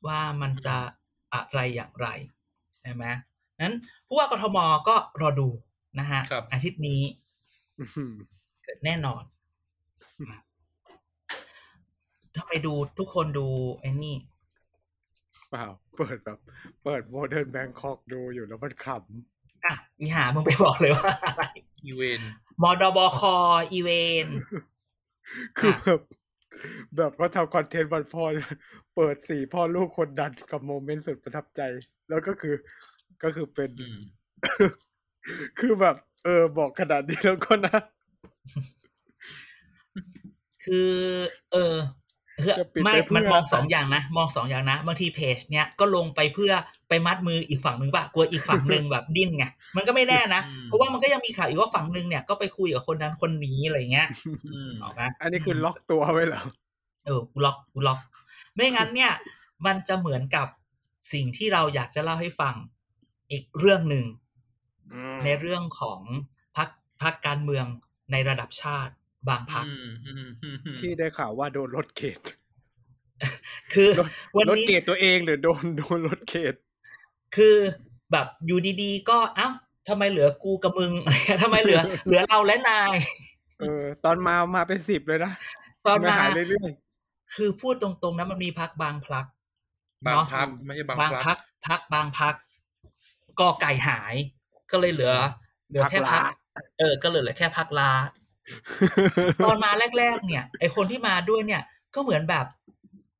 ว่ามันจะอะไรอย่างไรใช่ไหมนั้นผู้ว่ากทมก็รอดูนะฮะครับอาทิตย์นี้อืมเกิดแน่นอนถ้าไปดูทุกคนดูไอ้นี่ เปล่า เปิดแบบ เปิดโมเดิร์นแบงคอกดูอยู่แล้วมันขอะอีหามึงไปบอกเลยว่าอะไรอีเวนมดบคอีเวนำคือแบบแบบว่าทำคอนเทนต์วันพ่อเปิดสี่พ่อลูกคนดันกับโมเมนต์สุดประทับใจ แล้วก็คือก็คือเป็นอืมคือแบบ เออ บอกขนาดนี้แล้วก็นะ คือ เออ คือจะปิดไม่ไปเพื่อมันมองสองอย่างนะ มองสองอย่างนะบางทีเพจเนี้ยก็ลงไปเพื่อไปมัดมืออีกฝั่งหนึ่งป่ะกลัวอีกฝั่งหนึ่งแบบดิ้นไงมันก็ไม่แน่นะอืมเพราะว่ามันก็ยังมีข่าวอีกว่าฝั่งหนึ่งเนี่ยก็ไปคุยกับคนนั้นคนนี้อะไรเงี้ยอืมออกไหมอันนี้คือล็อกตัวไว้เหรอเออกูล็อกกูล็อก ไม่งั้นเนี่ย มันจะเหมือนกับสิ่งที่เราอยากจะเล่าให้ฟังอีกเรื่องหนึ่งในเรื่องของพักพักการเมืองในระดับชาติ บางพักอืมอืมอืมอืมที่ได้ข่าวว่าโดนลดเกรดคือลดวันลดนี้เกรดตัวเองหรือโดนโดนลดเกรดคือแบบอยู่ดีๆ ก็เอ้าทำไมเหลือกูกับมึงทำไมเหลือ เหลือเราและนาย เออ ตอนมามาเป็นสิบเลยนะตอนไม่มาหายเรื่อยคือพูดตรงๆนะมันมีพักบางพลักบางเนาะพักไม่ใช่บางบางพัพักกพักบางพักกอไก่หาย ก็เลยเหลือ เหลือแค่พัก เออ ก็เลยเหลือแค่พักลาๆ ตอนมาแรก ๆ เนี่ย ไอคนที่มาด้วยเนี่ย ก็เหมือนแบบ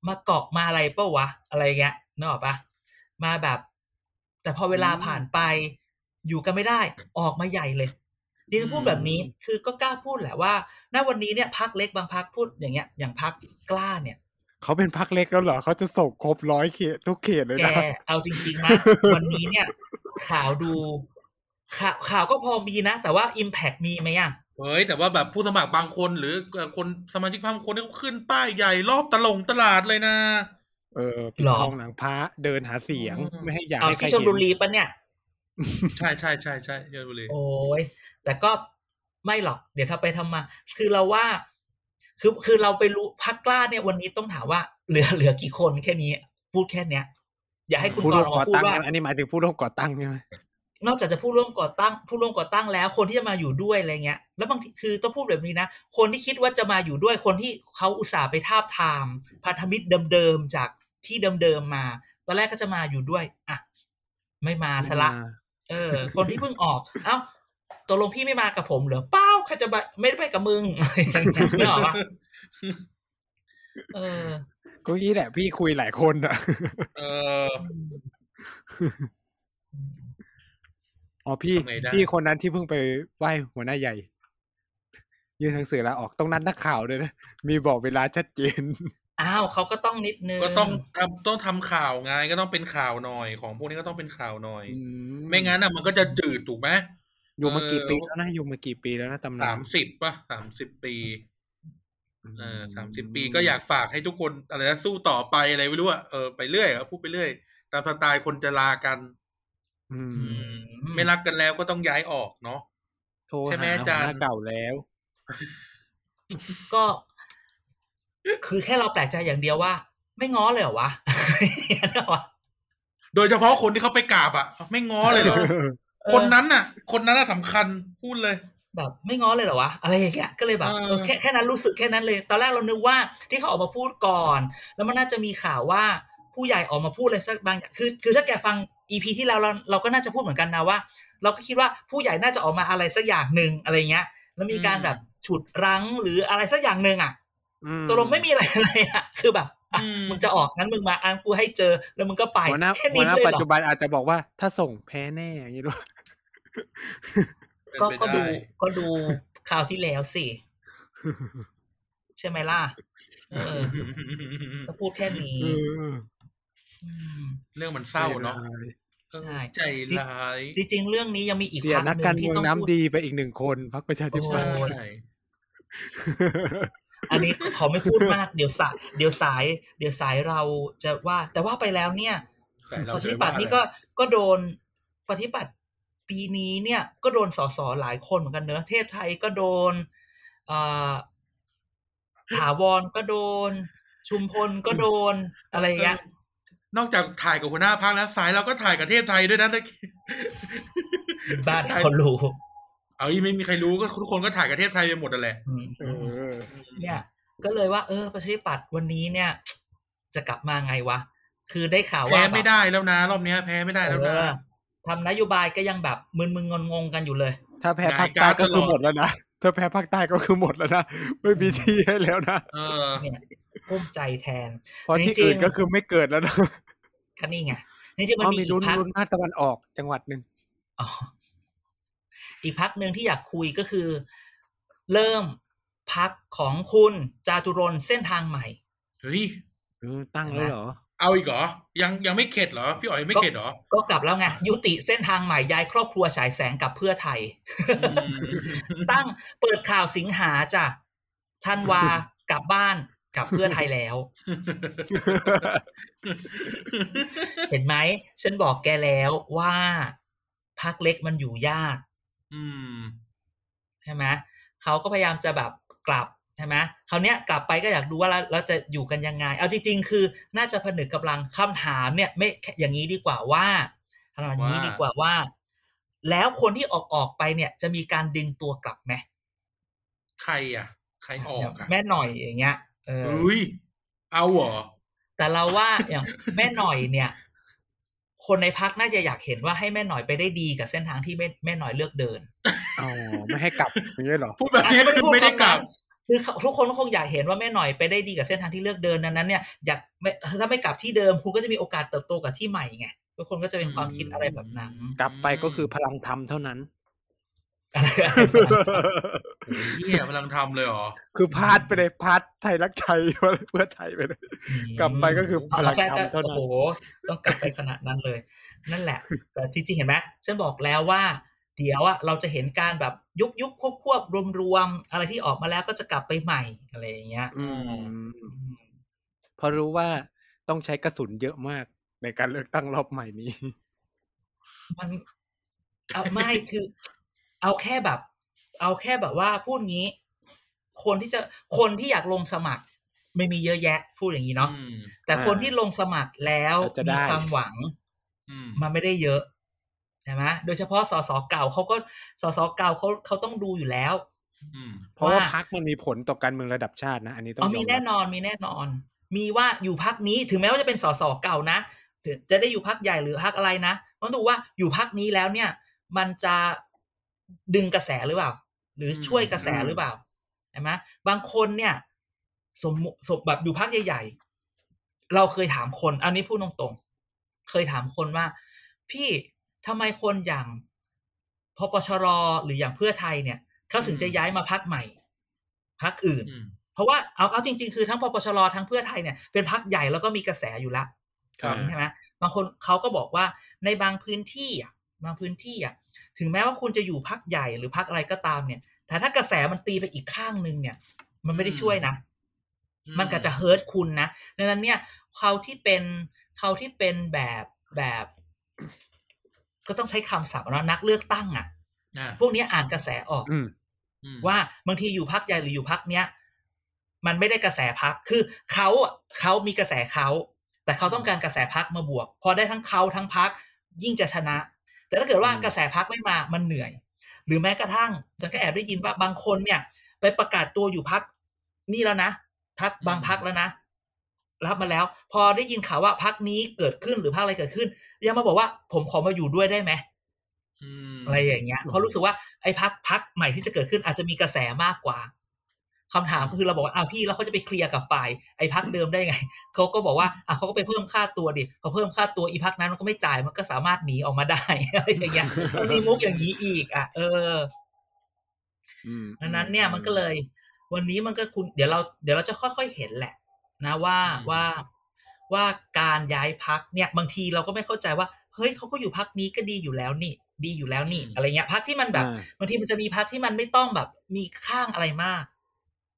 มาเกาะมาอะไรเปะวะ อะไรเงี้ยนึกออกปะมาแบบ แต่พอเวลาผ่านไป อยู่กันไม่ได้ ออกมาใหญ่เลยที่จะพูดแบบนี้คือก็กล้าพูดแหละว่าณวันนี้เนี่ยพักเล็กบางพักพูดอย่างเงี้ย อย่างพักกล้าเนี่ยเขาเป็นพักเล็กแล้วเหรอเขาจะส่งครบร้อยเขตทุกเขตเลยแกนะเอาจริงๆนะวันนี้เนี่ย ข่าวดู ข่าวข่าวก็พอมีนะ แต่ว่า Impact มีไหมอะ เฮ้ยแต่ว่าแบบผู้สมัครบางคนหรือคนสมาชิกพรรคบางคนเนี่ยเขาขึ้นป้ายใหญ่รอบตลงตลาดเลยนะ เออปิดหรอทองหนังพระเดินหาเสียงอืมไม่ให้อยากเอาให้ใครที่ชลเห็บุนรีปะเนี่ย ใช่ใช่ใช่ใช่เยอะบุรีโอ้ยแต่ก็ไม่หรอก เดี๋ยวถ้าไปทำมา คือเราว่า คือคือเราไปรู้พักกล้าเนี่ยวันนี้ต้องถามว่าเหลือเหลือกี่คนแค่นี้ พูดแค่เนี้ย อย่าให้คุณผู้กร่รวมณ์ออกก่อมาพูดตั้งว่าใช่ไหมอันนี้หมายถึงผู้ร่วมก่อตั้งใช่ไหม นอกจากจะผู้ร่วมก่อตั้ง ผู้ร่วมก่อตั้งแล้วคนที่จะมาอยู่ด้วยอะไรเงี้ย แล้วบางทีคือต้องพูดแบบนี้นะ คนที่คิดว่าจะมาอยู่ด้วยคนที่เขาอุตส่าห์ไปทาบทามพันธมิตรเดิมๆจากที่เดิมๆมา ตอนแรกก็จะมาอยู่ด้วยอะไม่มาซะละ เออ คนที่เพิ่งออก เอ้าตกลงพี่ไม่มากับผมเหรอเป้าใครจะไปไม่ได้ไปกับมึงอะไรอย่างเงี้ยนึกออกปะเออก็ยี่แหละพี่คุยหลายคนอะ เออ อ๋อพี่ทำไงได้พี่คนนั้นที่เพิ่งไปไหว้หัวหน้าใหญ่ ยื่นหนังสือลาออกต้องนัดนักข่าวด้วยนะ มีบอกเวลาชัดเจน อ้าวเขาก็ต้องนิดนึง ก็ต้องทำต้องทำข่าวไงก็ต้องเป็นข่าวหน่อย ของพวกนี้ก็ต้องเป็นข่าวหน่อยอืไม่งั้นอะมันก็จะจืดถูกไหมอยู่มากี่ปีเออแล้วนะอยู่มากี่ปีแล้วนะตำนาสานมสิบป่ะสามสิบปีเออสามสิบปีก็อยากฝากให้ทุกคนอะไรนะสู้ต่อไปอะไรไม่รู้อะเออไปเรื่อยอะพูดไปเรื่อย ตามสไตล์คนจะลากัน อืมอืม ไม่รักกันแล้วก็ต้องย้ายออกเนาะโทรใช่ไหมหาอาจารย์หัวหน้าเก่าแล้ว ก็ คือแค่เราแปลกใจอย่างเดียวว่า ไม่ง้อเลยเหรอวะนึกออกปะโดยเฉพาะคนที่เขาไปกราบอะไม่ง้อเลยเหรอเออคนนั้นน่ะ คนนั้นน่ะสำคัญพูดเลยแบบไม่ง้อเลยเหรอวะอะไรอย่างเงี้ยก็เลยแบบเออเออแค่แค่นั้นรู้สึกแค่นั้นเลย ตอนแรกเรานึกว่าที่เขาออกมาพูดก่อน แล้วมันน่าจะมีข่าวว่าผู้ใหญ่ออกมาพูดอะไรสักบางอย่างคือ คือถ้าแกฟัง อีพีที่แล้วเราเราก็น่าจะพูดเหมือนกันนะว่า เราก็คิดว่าผู้ใหญ่น่าจะออกมาอะไรสักอย่างหนึ่งอะไรเงี้ย แล้วมีการแบบฉุดรั้งหรืออะไรสักอย่างหนึ่งอะอืตกลงไม่มีอะไรเลยอะคือแบบอะอืมมึงจะออกงั้นมึงมาอันกูให้เจอ แล้วมึงก็ไปหัวหน้าแค่หัวนี้หน้าเลยปัจเหรจุอบันอาจจะบอกว่าถ้าส่งแพ้แน่อย่างนี้ด้วยเป็นก็ไปก็ดูได้ก็ดูข่าวที่แล้วสิ ใช่ไหมล่ะเออก็พูดแค่นี้ เอออืมเรื่องมันเศร้าเนาะใช่ใจร้ายจริงๆเรื่องนี้ยังมีอีกเสียพักหนักนึ่การงที่เมืองต้องน้ำพูดดีไปอีกหนึ่งคนพรรคประชาธิปัตย์โอ้ใช่อันนี้ขอไม่พูดมากเดี๋ยวสายเดี๋ยวสาย เดี๋ยวสายเราจะว่า แต่ว่าไปแล้วเนี่ยใส่เราปจะฏิไม่บัว่าติอะไรนี่ก็ก็โดนปฏิบัติปีนี้เนี่ย ก็โดนสสหลายคนเหมือนกันเนอะเทพไทยก็โดนเอ่อถาวรก็โดน ชุมพลก็โดนอะไรอย่างเงี้ย นอกจากถ่ายกับหัวหน้าพักแล้วสายเราก็ถ่ายกับเทพไทยด้วยนะตะกี้บ้านเขารู้เอาอีไม่มีใครรู้ก็ทุกคนก็ถ่ายกับเทพไทยไปหมดนั่นแหละอืมเออเนี่ย ก็เลยว่า เออประชาธิปัตย์วันนี้เนี่ย จะกลับมาไงวะคือได้ข่าวแพ้ว่าแบบไม่ได้แล้วนะรอบเนี้ยแพ้ไม่ได้แล้วเอนะอทำนโยบายก็ยังแบบมึนๆงงๆกันอยู่เลย ถ้าแพ้นายภาคใต้กล้าก็คือตลอดหมดแล้วนะ ถ้าแพ้ภาคใต้ก็คือหมดแล้วนะ ไม่มีที่ให้แล้วนะเออเนี่ยภูมิใจแทนเพราะที่จริงๆอื่นก็คือไม่เกิดแล้วนะก็นี่ไงนี่จะมันอ๋อมีมีอีลุ้กนพักลุ้นภาคตะวันออกจังหวัดหนึ่งอ๋ออีกพักหนึ่งที่อยากคุยก็คือ เริ่มพักของคุณจาตุรนต์เส้นทางใหม่เฮ้ยเออตั้งแล้วเหรอ เอาอีกเหรอ ยังยังไม่เข็ดเหรอ พี่อ๋อยไม่เข็ดเหรอ ก็กลับแล้วไงยุติเส้นทางใหม่ย้ายครอบครัวฉายแสงกับเพื่อไทยอืมตั้งเปิดข่าวสิงหาจ้ะธันวากลับบ้านกับเพื่อไทยแล้ว เห็นไหมฉันบอกแกแล้วว่าพักเล็กมันอยู่ยาก อืมใช่ไหมเขาก็พยายามจะแบบกลับ ใช่ไหมคราวเนี้ยกลับไปก็อยากดูว่าแล้วแล้วจะอยู่กันยังไง เอาจริง ๆ คือน่าจะผนึกกำลังคำถามเนี่ย ไม่อย่างนี้ดีกว่าว่าคำถามอย่างนี้ว่าดีกว่าว่า แล้วคนที่ออกออกไปเนี่ย จะมีการดึงตัวกลับไหมใครอะ ใครออกอะแม่หน่อยอย่างเงี้ย เออเฮ้ยเอาเหรอแต่เราว่าอย่างแม่หน่อยเนี่ย คนในพักน่าจะอยากเห็นว่าให้แม่หน่อยไปได้ดีกับเส้นทางที่แม่แม่หน่อยเลือกเดินอ๋อไม่ให้กลับอย่างเงี้ยเหรอพูดแบบนี้อาจจะไม่ได้คือไม่ได้กลับ คือเขาทุกคนก็คงอยากเห็นว่าแม่หน่อยไปได้ดีกับเส้นทางที่เลือกเดินนั้นนั้นเนี่ยอยากไม่ถ้าไม่กลับที่เดิมคุณก็จะมีโอกาสเติบโตกับที่ใหม่ไงทุกคนก็จะเป็นความคิดอะไรแบบนั้น กลับไปก็คือพลังธรรมเท่านั้นอะไรแบบนั้นโอ้ยเหี้ยพลังทำเลยเหรอคือพาดไปเลยพาดไทยรักไทยเพื่อไทยไปเลยกลับไปก็คือพลังใช่ธรรมเท่านั้นโอ้โหต้องกลับไปขนาดนั้นเลย นั่นแหละแต่จริงๆเห็นไหมฉันบอกแล้วว่า เดี๋ยวอะเราจะเห็นการแบบยุบยุบควบควบรวมรวมๆอะไรที่ออกมาแล้วก็จะกลับไปใหม่อะไรอย่างเงี้ยอืมอืมเพราะรู้ว่าต้องใช้กระสุนเยอะมากในการเลือกตั้งรอบใหม่นี้ มันเอาไม่คือ เอาแค่แบบ เอาแค่แบบว่าพูดงี้ คนที่จะคนที่อยากลงสมัคร ไม่มีเยอะแยะ พูดอย่างนี้เนาะอืมแต่อ่าคนที่ลงสมัครแล้วจะได้มีความหวังอืมมันไม่ได้เยอะ ใช่ไหมโดยเฉพาะสสเก่าเขาก็สสเก่าเขาเขาต้องดูอยู่แล้วอืมเพราะว่าว่าพักมันมีผลต่อการเมืองระดับชาตินะ อันนี้ต้องอ๋อยอมีมแน่รับนอนมีแน่นอน มีว่าอยู่พักนี้ถึงแม้ว่าจะเป็นสสเก่านะถึงจะได้อยู่พักใหญ่หรือพักอะไรนะต้องดูว่าอยู่พักนี้แล้วเนี่ย มันจะดึงกระแสหรือเปล่า หรือช่วยกระแสหรือเปล่าใช่ไหมบางคนเนี่ย สมมุสมแบบอยู่พักใหญ่ๆเราเคยถามคน อันนี้พูดตรงๆเคยถามคนว่า พี่ ทำไมคนอย่างพปชรหรืออย่างเพื่อไทยเนี่ยเขาถึงจะย้ายมาพักใหม่พักอื่นอืมเพราะว่าเอาเอาจริง ๆ คือทั้งปปชรทั้งเพื่อไทยเนี่ยเป็นพักใหญ่แล้วก็มีกระแสอยู่ละครับใช่ไหมบางคนเขาก็บอกว่าในบางพื้นที่อะบางพื้นที่อะถึงแม้ว่าคุณจะอยู่พักใหญ่หรือพักอะไรก็ตามเนี่ย แต่ถ้ากระแสมันตีไปอีกข้างหนึ่งเนี่ย มันไม่ได้ช่วยนะ มันก็จะเฮิร์ตคุณนะดังนั้นเนี่ยเขาที่เป็นเขาที่เป็นแบบแบบ ก็ต้องใช้คำศัพท์นะนักเลือกตั้งอะอ่าพวกนี้อ่านกระแสออกอืมอืมว่าบางทีอยู่พักใหญ่หรืออยู่พักเนี้ย มันไม่ได้กระแสพักคือเขาอะเขามีกระแสเขาแต่เขาต้องการกระแสพักมาบวก พอได้ทั้งเขาทั้งพักยิ่งจะชนะ แต่ถ้าเกิดว่าอืมกระแสพักไม่มามันเหนื่อย หรือแม้กระทั่งฉันก็แอบได้ยินว่าบางคนเนี่ย ไปประกาศตัวอยู่พักนี่แล้วนะพักบางพักแล้วนะ รับมาแล้ว พอได้ยินข่าวว่าพักนี้เกิดขึ้นหรือพักอะไรเกิดขึ้นยังมาบอกว่าผมขอมาอยู่ด้วยได้ไหมอืมอะไรอย่างเงี้ยเพราะรู้สึกว่าไอ้พักพักใหม่ที่จะเกิดขึ้นอาจจะมีกระแสมากกว่าคำถามก็คือเราบอกว่าอ้าวพี่แล้วเขาจะไปเคลียร์กับฝ่ายไอ้พักเดิมได้ไงเขาก็บอกว่าอะเขาก็ไปเพิ่มค่าตัวดิพอเพิ่มค่าตัวอีพักนั้นมันก็ไม่จ่ายมันก็สามารถหนีออกมาได้อะไรอย่างเงี้ยมันมีมุกอย่างนี้อีก อะ เอออืมดังนั้นเนี่ยมันก็เลย วันนี้มันก็คุณเดี๋ยวเราเดี๋ยวเราจะค่อยๆเห็นแหละ นะว่าว่าว่าการย้ายพักเนี่ยบางทีเราก็ไม่เข้าใจว่า เฮ้ยเขาก็อยู่พักนี้ก็ดีอยู่แล้วนี่ ดีอยู่แล้วนี่ อะไรเงี้ยพักที่มันแบบอ่าบางทีมันจะมีพักที่มันไม่ต้องแบบมีข้างอะไรมาก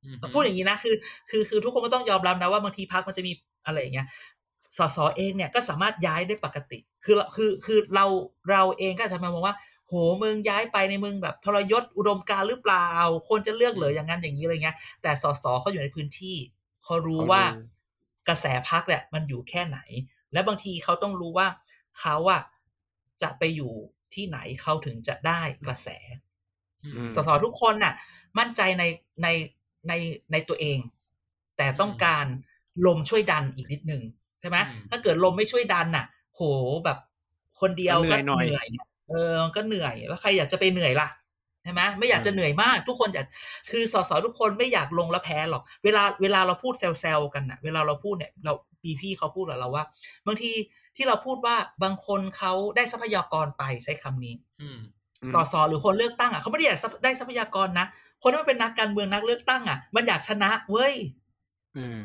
อืมพูดอย่างนี้นะคือ คือคือทุกคนก็ต้องยอมรับนะว่าบางทีพักมันจะมีอะไรอย่างเงี้ยสสเองเนี่ยก็สามารถย้ายได้ปกติ คือคือคือเราเราเองก็อาจจะมามองว่า โหมึงย้ายไปในมึงแบบทรยศอุดมการณ์หรือเปล่า คนจะเลือกเหลืออย่างนั้นอย่างนี้อะไรเงี้ยแต่สสเขาอยู่ในพื้นที่ เขารู้ว่าเขารู้กระแสพักเนี่ยมันอยู่แค่ไหน และบางทีเขาต้องรู้ว่าเขาอะจะไปอยู่ที่ไหนเขาถึงจะได้กระแสอืมอืมสสทุกคนน่ะ มั่นใจในในในในตัวเอง แต่ต้องการลมช่วยดันอีกนิดนึงใช่ไหมอืมถ้าเกิดลมไม่ช่วยดันน่ะ โหแบบคนเดียวเหนื่ก็อยหน่อยเหนื่อยเออก็เหนื่อยแล้วใครอยากจะไปเหนื่อยล่ะใช่ไหมไม่อยากจะเหนื่อยมากทุกคนอยากคือสสทุกคนไม่อยากลงแล้วแพ้หรอก เวลาเวลาเราพูดแซวๆกันน่ะเวลาเราพูดเนี่ยเราปีพี่เขาพูดกับเราว่า บางทีที่เราพูดว่าบางคนเขาได้ทรัพยากรไปใช้คำนี้อืมอืมสสหรือคนเลือกตั้งอะเขาไม่ได้อยากได้ทรัพยากรนะคนที่มันเป็นนักการเมืองนักเลือกตั้งอะ มันอยากชนะเว้ยอืม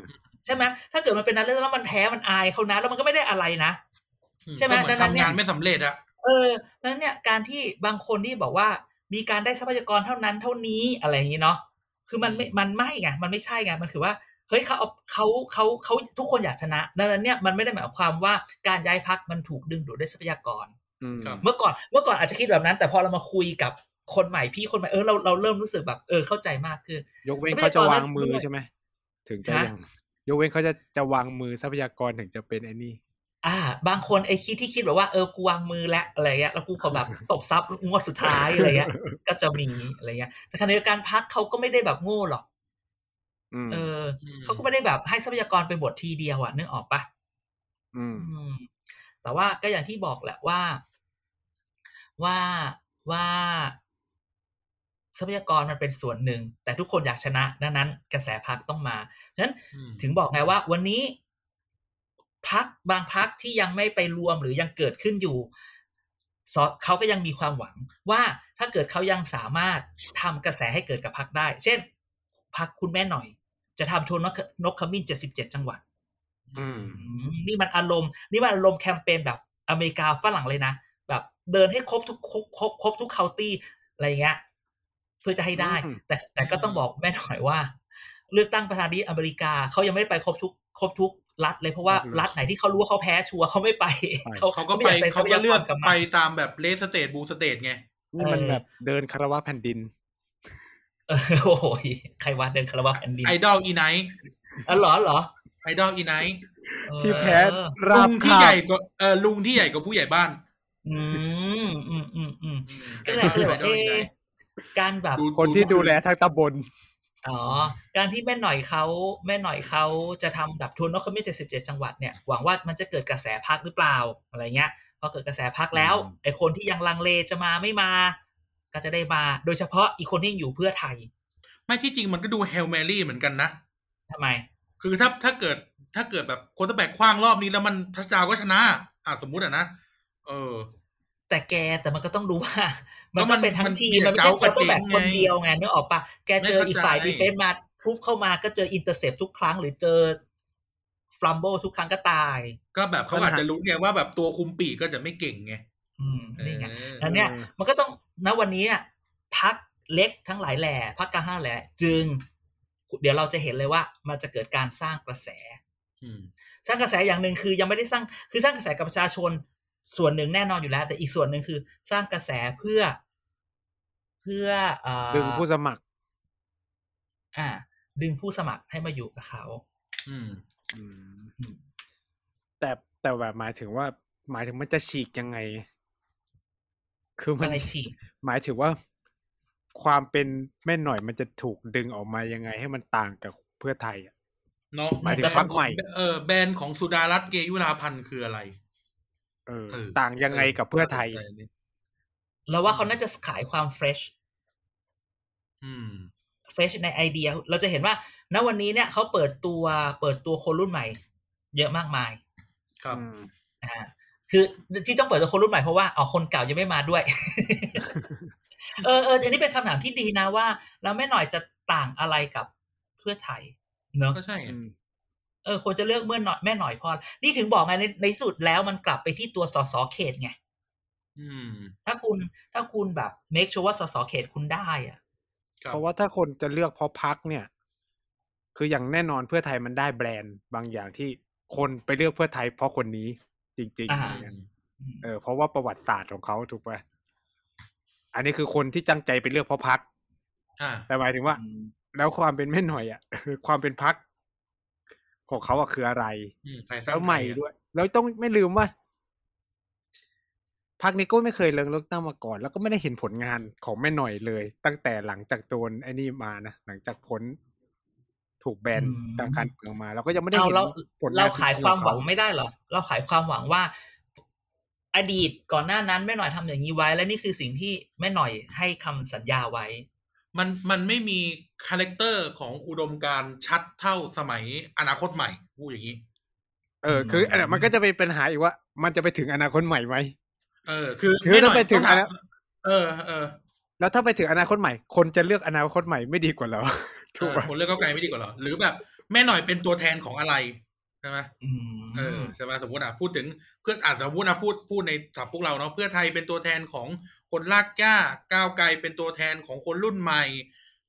ใช่ไหมถ้าเกิดมันเป็นนักเลือกตั้งแล้วมันแพ้มันอายเขานะแล้วมันก็ไม่ได้อะไรนะใช่ไหมก็เอนดังนั้นเนี่ยทำงานไม่สำเร็จอะเออดังนั้นเนี่ยการที่บางคนที่บอกว่า มีการได้ทรัพยากรเท่านั้นเท่านี้อะไรอย่างนี้เนาะคือมันไม่มันไม่ไงมันไม่ใช่ไงมันคือว่าเฮ้ยเขาเอาเขาเขาเขาทุกคนอยากชนะดังนั้นเนี่ยมันไม่ได้หมายความว่าการย้ายพักมันถูกดึงดูดด้วยทรัพยากรอืมครับเมื่อก่อนเมื่อก่อนอาจจะคิดแบบนั้น แต่พอเรามาคุยกับคนใหม่พี่คนใหม่เออเราเราเริ่มรู้สึกแบบเออเข้าใจมากขึ้น ยกเว้นทรัพยากรเขาจะวางมือด้วยใช่ไหมถึงจะฮะยังยกเว้นเขาจะจะวางมือทรัพยากรถึงจะเป็นไอ้นี่ อ่า บางคนไอ้คิดที่คิดแบบว่าเออกูวางมือแล้วอะไรเงี้ยแล้วกูขอแบบตบซับงวดสุดท้ายอะไรเงี้ยก็จะมีอะไรเงี้ย แต่ขณะเดียวกันพักเขาก็ไม่ได้แบบโง่หรอกอืมเอออืมเขาก็ไม่ได้แบบให้ทรัพยากรไปหมดทีเดียวอะนึกออกปะอืมอืม แต่ว่าก็อย่างที่บอกแหละว่า ว่าว่าทรัพยากรมันเป็นส่วนหนึ่ง แต่ทุกคนอยากชนะดังนั้น กระแสพักต้องมาฉะนั้นอืมถึงบอกไงว่า วันนี้ พักบางพักที่ยังไม่ไปรวมหรือยังเกิดขึ้นอยู่สเขาก็ยังมีความหวังว่าถ้าเกิดเขายังสามารถทำกระแสให้เกิดกับพักได้ เช่นพักคุณแม่หน่อย จะทำโชว์นกนกขมิ้นเจ็ดสิบเจ็ดจังหวัดอืมอืมนี่มันอารมณ์ นี่มันอารมณ์แคมเปญแบบอเมริกาฝรั่งเลยนะ แบบเดินให้ครบทุกครบครบครบทุกเคาน์ตี้อะไรเงี้ย เพื่อจะให้ได้อืมแต่แต่ก็ต้องบอกแม่หน่อยว่า เลือกตั้งประธานาธิบดีอเมริกาเขายังไม่ไปครบทุกครบทุก รัฐเลยเพราะว่ารัฐไหนที่เขารู้ว่าเขาแพ้ชัวร์เขาไม่ไปเขาเขาก็ม่ไปอยใส่เขาก็เลือกทรัพยากรบมันไปตามแบบเลสเตทบูสเตทไงนี่มันเออแบบเดินคารวะแผ่นดินเออโอ้โหใครวาเดินคารวะแผ่นดินไอดอลอีไนท์อ๋อเหรอเหรอไอดอลอีไนท์เออที่แพ้ราลุบงที่คาใหญ่บกว่าเออลุงที่ใหญ่กว่าผู้ใหญ่บ้าน อืมอืมอืมอืมอืมก็เลยก็เลยว่าไอดอลเอ๊อีไนะท์การแบบคนที่ดูแลทั้งตำบล อ๋อ การที่แม่หน่อยเขาแม่หน่อยเขาจะทำแบบทัวร์นกขมิ้นเจ็ดสิบเจ็ดจังหวัดเนี่ยหวังว่ามันจะเกิดกระแสพักหรือเปล่าอะไรเงี้ยพอเกิดกระแสพักแล้วอืมไอ้คนที่ยังลังเลจะมาไม่มา ก็จะได้มา โดยเฉพาะอีกคนที่ยังอยู่เพื่อไทย ไม่ที่จริงมันก็ดูเฮลแมรี่เหมือนกันนะทำไม คือถ้าถ้าเกิดถ้าเกิดแบบโคนตะแบกคว้างรอบนี้แล้วมันทัชดาวน์ก็ชนะ อะสมมุติอะนะเออ แต่แกแต่มันก็ต้องดูว่า มันก็มัก็นเป็นทั้มังนทีมเดี๋ยวมันไม่ใช่เจ้าคนต้องแบบก็คนเจ๊งไงเดียวไงนึกออกปะแกเจอไม่เข้าอีกฝ่ายใจดีเฟนส์มาพรุบเข้ามาก็เจออินเตอร์เซปทุกครั้ง หรือเจอฟลัมโบทุกครั้งก็ตาย ก็แบบเขาอาจจะรู้ไงว่าแบบตัวคุมปีกก็จะไม่เก่งไงอืมนี่ไงเออแล้วเนี่ยเออมันก็ต้องณวันนี้อะพักเล็กทั้งหลายแหล่พักกลางทั้งหลายแหล่จึง เดี๋ยวเราจะเห็นเลยว่า มันจะเกิดการสร้างกระแสอืมสร้างกระแสอย่างหนึ่งคือยังไม่ได้สร้างคือสร้างกระแสกับประชาชน ส่วนหนึ่งแน่นอนอยู่แล้ว แต่อีกส่วนหนึ่งคือ สร้างกระแสเพื่อ เพื่อเอ่อดึงผู้สมัคร อ่า ดึงผู้สมัครให้มาอยู่กับเขาอืมอืมอืมแต่แต่แบบหมายถึงว่า หมายถึงมันจะฉีกยังไง คือมันอะไรฉีก หมายถึงว่าความเป็นแม่หน่อยมันจะถูกดึงออกมายังไง ให้มันต่างกับเพื่อไทยอะเนาะหมายถึงแบรนด์พรรคใหม่เออแบรนด์ของสุดารัตน์เกยุราพันธ์คืออะไร เออเออต่างยังไงกับเพื่อไทยเราว่าเขาน่าจะขายความเฟรชอืมเฟรชในไอเดีย เราจะเห็นว่า ณวันนี้เนี่ยเขาเปิดตัวเปิดตัวคนรุ่นใหม่ เยอะมากมาย ครับอืมอ่าคือที่ต้องเปิดตัวคนรุ่นใหม่เพราะว่าเอาคนเก่ายังไม่มาด้วย เออเอออันนี้เป็นคำถามที่ดีนะว่า เราไม่หน่อยจะต่างอะไรกับเพื่อไทย เนอะก็ใช่ไงอืม เออควรจะเลือกเมื่อหน่อยแม่หน่อยพอ นี่ถึงบอกไงในในสุดแล้วมันกลับไปที่ตัวสสเขตไงอืมถ้าคุณถ้าคุณแบบ make sure ว่าสสเขตคุณได้อะครับเพราะว่าถ้าคนจะเลือกเพราะพักเนี่ย คืออย่างแน่นอนเพื่อไทยมันได้แบรนด์บางอย่างที่คนไปเลือกเพื่อไทยเพราะคนนี้ จริงๆอ่าอะไรเงี้ยเออเพราะว่าประวัติศาสตร์ของเขาถูกป่ะอันนี้คือคนที่จังใจไปเลือกเพราะพักอ่าแต่หมายถึงว่าอืมแล้วความเป็นแม่หน่อยอะความเป็นพัก ของเขาอะคืออะไรอืมไทยสร้างแล้วใหม่ไทอะด้วย แล้วต้องไม่ลืมว่าพักนี้ก็ไม่เคยเลือกเลือกตั้งมาก่อน แล้วก็ไม่ได้เห็นผลงานของแม่หน่อยเลย ตั้งแต่หลังจากโดนไอ้นี่มานะหลังจากพ้นถูกแบนอืมทางการเมืองมาเราก็ยังไม่ได้เอาเห็นเราผลงานเราขายจริงๆความของหวังเขไม่ได้เหรอเราขายความหวังว่า อดีตก่อนหน้านั้นแม่หน่อยทำอย่างนี้ไว้ และนี่คือสิ่งที่แม่หน่อยให้คำสัญญาไว้ มันมันไม่มี character ของอุดมการณ์ชัดเท่าสมัยอนาคตใหม่พูดอย่างนี้ เออ คืออันเนี้ยมันก็จะเป็นปัญหาอีกว่า มันจะไปถึงอนาคตใหม่ไหมเออ คือคือม่หน่ถ้าไปถึงออนาเออเออแล้วถ้าไปถึงอนาคตใหม่ คนจะเลือกอนาคตใหม่ไม่ดีกว่าเหรอถูเอกอป่ะคนเลือกเก้าวไกลไม่ดีกว่าเหรอหรือแบบแม่หน่อยเป็นตัวแทนของอะไร ใช่ไหมอืมเออใช่ไหมสมมติอะพูดถึงเพื่ออาจจะสมมตินะพูดพูดในศัพท์พวกเราเนาะเพื่อไทยเป็นตัวแทนของคนรากหญ้าก้าวไกลเป็นตัวแทนของคนรุ่นใหม่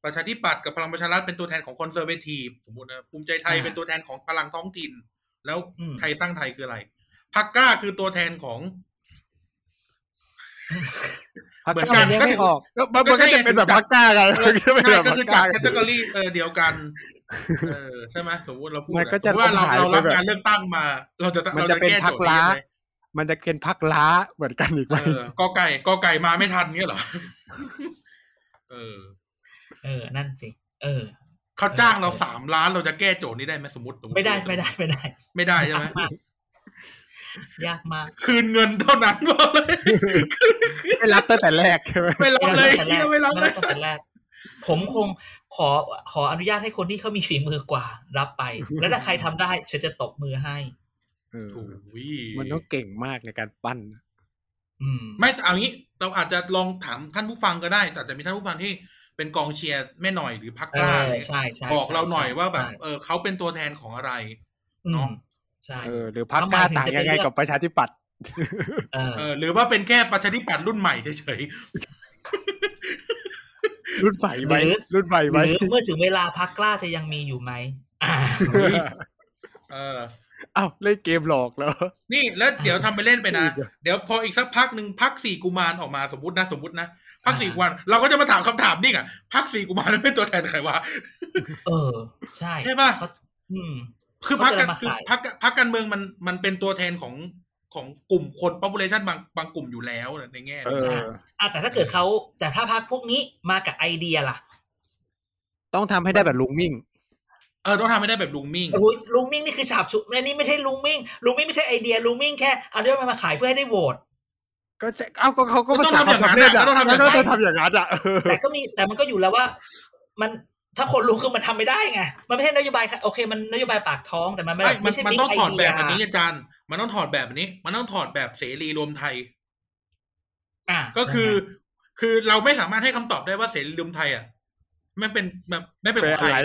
ประชาธิปัตย์กับพลังประชารัฐเป็นตัวแทนของ conservative สมมตินะภูมิใจไทยเป็นตัวแทนของพลังท้องถิ่น แล้วไทยสร้างไทยคืออะไรพรรคกล้าคือตัวแทนของพรรค เหมือนกล้ากันยังก็ไม่คือออกก็มันก็ก็ใช่จะเป็นแบบไงพรรคกล้าไงมันก็เป็นใช่แบบก็พักคือกล้าจัด category เออเดียวกันเออใช่ไหมสมมติเราพูดมันอะก็สจะมมติว่าเราหายเราไปรับแบบงานเลือกตั้งมา เราจะมันเราจะจะเป็นแก้พักโจทย์นี้ล้ายังไงมันจะเป็นพักล้าเหมือนกันอีกไหมเออกอไก่กอไก่มาไม่ทันเงี้ยเหรอ เออ เออ นั่นสิ เออ เขาจ้างเราสามล้านเราจะแก้โจทย์นี้ได้ไหมสมมติสติไม่ได้ไม่ได้ไม่ได้ ไม่ได้ใช่ไหม ยากมาก คืนเงินเท่านั้นบอกเลยไม่รับตั้งแต่แรกใช่ไหมไม่รับเลยไม่ได้ไม่รับเลยตั้งแต่แรกผมคงขอขออนุญาตให้คนที่เขามีฝีมือกว่ารับไป แล้วถ้าใครทำได้ฉันจะตบมือให้เออโอ้ยมันต้องเก่งมากในการปั้นอืมไม่แต่เอางี้ เราอาจจะลองถามท่านผู้ฟังก็ได้ แต่อาจจะมีท่านผู้ฟังที่เป็นกองเชียร์แม่หน่อยหรือพักเอกล้าอเนี่ยใช่ใช่บอกเราหน่อยใช่ว่าแบบใช่เออเขาเป็นตัวแทนของอะไรอืมเนาะ ใช่เออหรือพักทำไมกล้าถึงต่างจะเป็นยังไงเรื่องกับประชาธิปัตย์เออเออหรือว่าเป็นแค่ประชาธิปัตย์รุ่นใหม่เฉยรุ่นใหม่ไหมหรือรุ่นใหม่หไหมรือเมื่อถึงเวลาพักกล้าจะยังมีอยู่ไหมอ่าๆเออเอ้าเล่นเกมหลอกแล้ว นี่แล้วเดี๋ยวทำไปเล่นไปนะอีกเหรอเดี๋ยวพออีกสักพักหนึ่งพักสี่กุมารออกมาสมมตินะสมมตินะพักอ่าสี่กุมารเราก็จะมาถามคำถามนี่อะพักสี่กุมารนั้นเป็นตัวแทนใครวะเออ ใช่ใช่ป่ะเขาอืม คือพักกันเขาจะมาคือขายพักพักการเมืองมันมันเป็นตัวแทนของของกลุ่มคน population บางบางกลุ่มอยู่แล้วในแง่เอนี้ออะแต่ถ้าเกิดเขาแต่ถ้าพรรคพวกนี้มากับไอเดียล่ะ ต้องทำให้ได้แบบลุงมิ่งเออต้องทำให้ได้แบบลุงมิ่งโอ้ยลุงมิ่งนี่คือฉาบฉวยอันนี้ไม่ใช่ลุงมิ่งลุงมิ่งไม่ใช่ไอเดียลุงมิ่งแค่เอาเรื่องมันมาขายเพื่อให้ได้โหวตก็จะเอ้าก็เขาก็ก็มาต้องจากทำอย่างนั้นเล่นอะอะก็ต้องทำอย่างนั้นก็ต้องทำอย่างนั้นอะเออแต่ก็มีแต่มันก็อยู่แล้วว่า มัน ถ้าคนรู้คือมันทำไม่ได้ไง มันไม่ใช่นโยบายค่ะโอเค มันนโยบายปากท้องแต่มันไม่ไม่มันไม่ใช่มัน big ต้องถอดแบบ idea อันนี้อาจารย์ มันต้องถอดแบบอันนี้ มันต้องถอดแบบเสรีรวมไทย อะก็คือ คือเราไม่สามารถให้คำตอบได้ว่าเสรีรวมไทยอะไม่เป็นแบบไม่เป็นของใครเป็นอะไร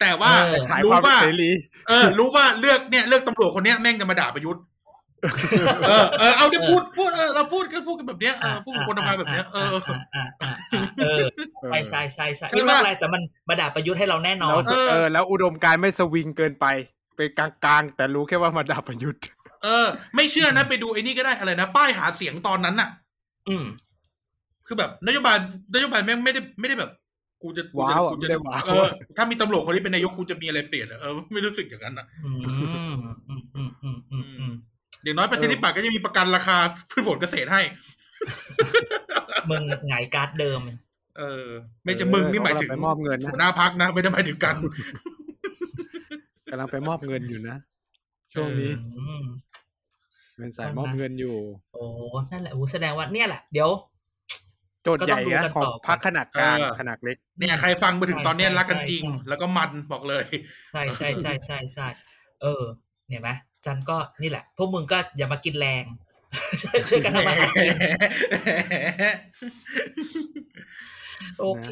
แต่ว่าเออขายรู้ความว่าเสรีเออ รู้ว่าเลือกเนี่ย เลือกตำรวจคนเนี้ยแม่งจะมาด่าประยุทธ์ เออเออเอาดิพูดพูดเออเราพูดกันพูดกันแบบเนี้ยเออพูดกับคนทำงานแบบเนี้ยเอออะอะอะอะเออใช่ใช่ใช่ใช่ใช่ไม่ปะเป็นไรแต่มันมาด่าประยุทธ์ให้เราแน่นอแล้วนเออเออ แล้วอุดมการณ์ไม่สวิงเกินไปเป็นกลางๆ แต่รู้แค่ว่ามาด่าประยุทธ์ เออ ไม่เชื่อนะไปดูไอ้นี่ก็ได้อะไรนะป้ายหาเสียงตอนนั้นน่ะ อืม คือแบบนโยบายนโยบายแม่งไม่ได้ไม่ได้แบบกูจะกูจะว้าวอะกูจะไม่ได้ว้าวเออถ้ามีตำรวจคนนี้เป็นนายกกูจะมีอะไรเปลี่ยนอะเออไม่รู้สึกอย่างนั้นนะ อืมอืมอืมอืมอืมอืมอย่างน้อยประชาธิปัตย์ก็จะมีประกันราคาพืชผลเกษตรให้ มึงหงายการ์ดเดิม เออ ไม่จะมึงนี่หมายถึงเออกำลังไปมอบเงินนะหัวหน้าพักนะ ไม่ได้หมายถึงกันกำลังไปมอบเงินอยู่นะช่วงนี้อืมเป็นสายมอบเงินอยู่ โอ้นั่นแหละโอ้แสดงว่าเนี่ยแหละ เดี๋ยวโจทย์ใหญ่ก็ต้องดูนะกันของต่อไปพักขนาดกลางเออขนาดเล็ก เนี่ยใครฟังมาถึงตอนเนี้ยใช่รักกันใช่จริงใช่แล้วก็มันบอกเลย ใช่ใช่ใช่ใช่ใช่เออเห็นไหม จันก็นี่แหละ พวกมึงก็อย่ามากินแรงช่วยช่วยกันทำมาหากินโอเค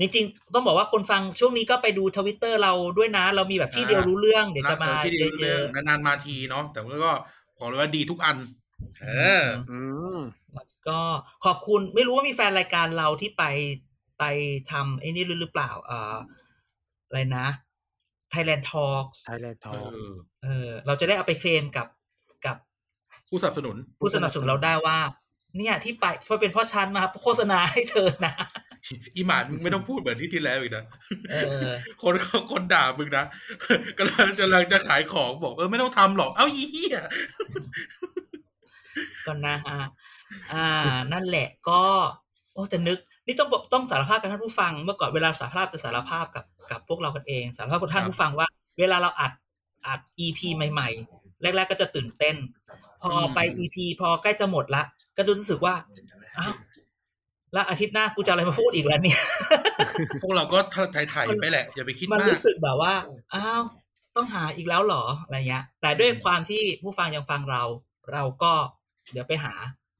จริงๆ ต้องบอกว่าคนฟังช่วงนี้ก็ไปดูทวิตเตอร์เราด้วยนะ เรามีแบบที่เดียวรู้เรื่อง เดี๋ยวจะมาที่ดีเยเรื่องอะนานๆมาทีเนาะแต่ว่าก็ขอเลยว่าดีทุกอัน เอออืมๆแล้วก็ขอบคุณไม่รู้ว่ามีแฟนรายการเราที่ไปไปทำไอ้นี่หรือเปล่า เอ่ออะไรนะ Thailand Talks Thailand Talk เออเออเราจะได้เอาไปเคลมกับกับผู้สนับสนุน ผู้สนับสนุนเราได้ว่า เนี่ยที่ไปเพราะเป็นเพ่อชันมาโฆษณาให้เธอนะ อีหมานมึงไม่ต้องพูดเหมือนที่ที่แล้วอีกนะเออคนเขาคนด่ามึงนะกำลังจะกำลังจะขายของบอกเออไม่ต้องทำหรอก เอ้าอีเหี้ยก็นะฮะอ่า นั่นแหละก็ โอ้จะนึก นี่ต้องบอกต้องสารภาพกับท่านผู้ฟัง เมื่อก่อนเวลาสารภาพจะสารภาพกับกับพวกเรากันเอง สารภาพกับท่านผู้ฟังว่า เวลาเราอัดอัด EP ใหม่ ๆ แรก ๆ ก็จะตื่นเต้น พอไป EP พอใกล้จะหมดละ ก็รู้สึกว่าอ้าวแล้วอาทิตย์หน้ากูจะอะไรมาพูดอีกแล้วเนี่ย พวกเราก็ถ่ายๆไปแหละ อย่าไปคิดมันมากรู้สึกแบบว่า อ้าว ต้องหาอีกแล้วเหรอ อะไรเงี้ย แต่ด้วยความที่ผู้ฟังยังฟังเรา เราก็เดี๋ยวไปหา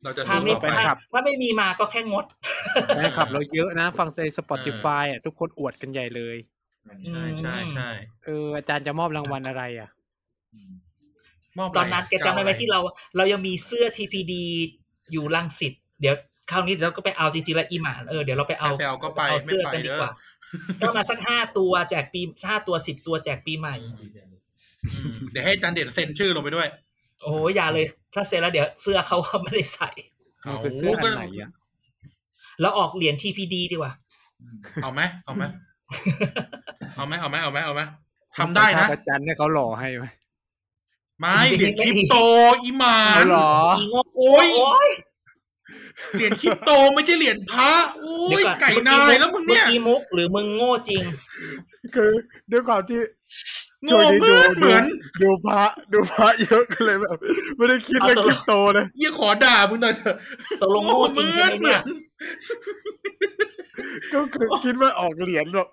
เราจะถ้าสู้ไม่ต่อไปถ้าถ้าไม่มีมาก็แค่งดแฟนคลับ เราเยอะนะฟังใน Spotify อะทุกคนอวดกันใหญ่เลย ใช่ใช่ใช่เอออาจารย์จะมอบรางวัลอะไรอะมอบตอนนั้นแกจำได้ไหมที่เรา เรายังมีเสื้อ TPD อยู่ลังสิตเดี๋ยวคราวนี้เราก็ไปเอาจริงๆแล้วอีหมานเออเดี๋ยวเราไปเอาเอาไปเอาก็ไปเอาไม่เสื้อไปกันดีเด้อกว่าก็มาสักห้าตัวแจกปีห้าตัวสิบตัวแจกปีใหม่อืมเดี๋ยวให้อาจารย์เด่นเซ็นชื่อลงไปด้วย โอ้ยอย่าเลย ถ้าเสร็จแล้วเดี๋ยวเสื้อเขาเขาไม่ได้ใส่มันคือเสื้ออันไหนอะแล้วออกเหรียญ TPD ดีกว่า เอาไหมเอาไหมเอาไหมเอาไหมเอาไหมเอาไหมทำได้นะอาจารย์เนี่ยเขาหล่อให้ไหมไม่เหรียญคริปโตอีหมานเอาเหรออีโง่โอ้ยโอ้ยเหรียญคริปโตไม่ใช่เหรียญพระโอ้เดี๋ยยวก่อนไก่นายแล้วมึงเนี่ยเมื่อกี้มุกหรือมึงโง่จริง คือด้วยความที่โง่ ช่วงนี้เหมือนดูเหมือนดูพระดูพระเยอะกันเลยแบบ ไม่ได้คิดเรื่องเอาคตัวริปโตเลยยี่ขอด่ามึงหน่อยเถอะตกลงโง่จริงใช่ไหมเนี่ยก็คือคิดว่าออกเหรียญหรอก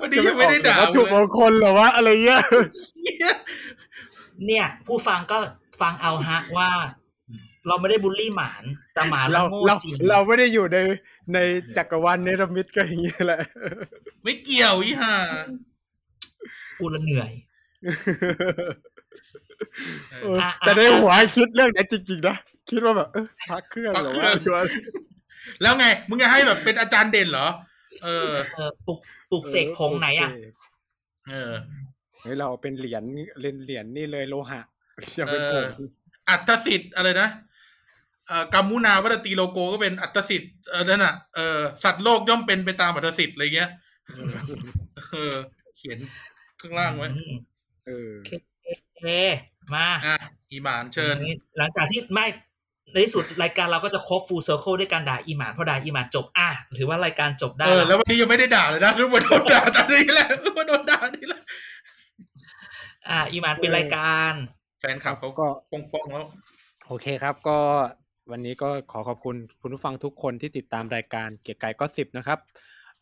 วันนี้ยังไม่ได้ด่าวัตถุมงคลเหรอวะอะไรเงี้ยเนี่ยเนี่ย ผู้ฟังก็ฟังเอาฮะว่า เราไม่ได้บูลลี่หมานแต่หมาเราเราโง่เราจริงเราไม่ได้อยู่ในในจักรวาลเนรมิตก็อย่างนี้แหละ ไม่เกี่ยวอีห่า กูละเหนื่อยเอออะแต่ในอะหัวคิดเรื่องนั้นจริงๆนะคิดว่าแบบเออพักเครื่องเหรอวะแล้วไง มึงจะให้แบบเป็นอาจารย์เด่นเหรอ เออเออปลุกปลุกเสกผงไหนอะโเคเออเฮ้ยเราเป็นเหรียญเหรียญเหรียญนี่เลยโลหะอย่าเป็นผงเอออัตสิทธิ์อะไรนะเอ่อกัมมุนาวัตตีโลโกก็เป็นอัตสิทธิ์เออนั่นน่ะเออสัตว์โลกย่อมเป็นไปตามอัตสิทธิ์อะไรเงี้ยเออ เขียน ข้างล่างไว้อืมเออเอมาอะอีหมานเชิญ หลังจากที่ไม่ในที่สุดรายการเราก็จะครบฟูลเซอร์เคิลด้วยการด่าอีหมานพอด่าอีหมานจบอะถือว่ารายการจบได้ เออแล้ววันนี้ยังไม่ได้ด่าเลยนะทุกคนโดนด่าตอนนี้แหละทุกคนโดนด่านี่แหละอะอีหมานเป็นรายการ แฟนคลับเขาก็ป้องป้องๆแล้ว โอเคครับ ก็วันนี้ก็ขอขอบคุณคุณผู้ฟังทุกคนที่ติดตามรายการเกียร์กายก็สิบนะครับ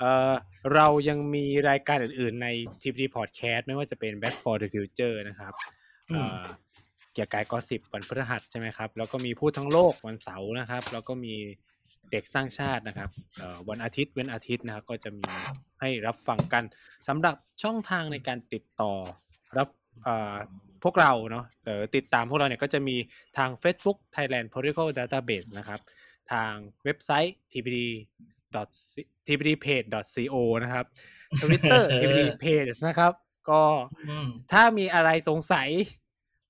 เอ่อเรายังมีรายการอื่นๆใน TPD Podcast ไม่ว่าจะเป็น Back for the Future นะครับอืมเอ่อเกียร์กายก็สิบวันพฤหัสใช่ไหมครับ แล้วก็มีพูดทั้งโลกวันเสาร์นะครับ แล้วก็มีเด็กสร้างชาตินะครับเอ่อวันอาทิตย์เว้นอาทิตย์นะครับก็จะมีให้รับฟังกันสำหรับช่องทางในการติดต่อรับเอ่อพวกเราเนาะเออติดตามพวกเราเนี่ยก็จะมีทาง Facebook Thailand Political Database นะครับ ทางเว็บไซต์ tpd tpdpage co นะครับ Twitter tpd page นะครับ ก็อืมถ้ามีอะไรสงสัย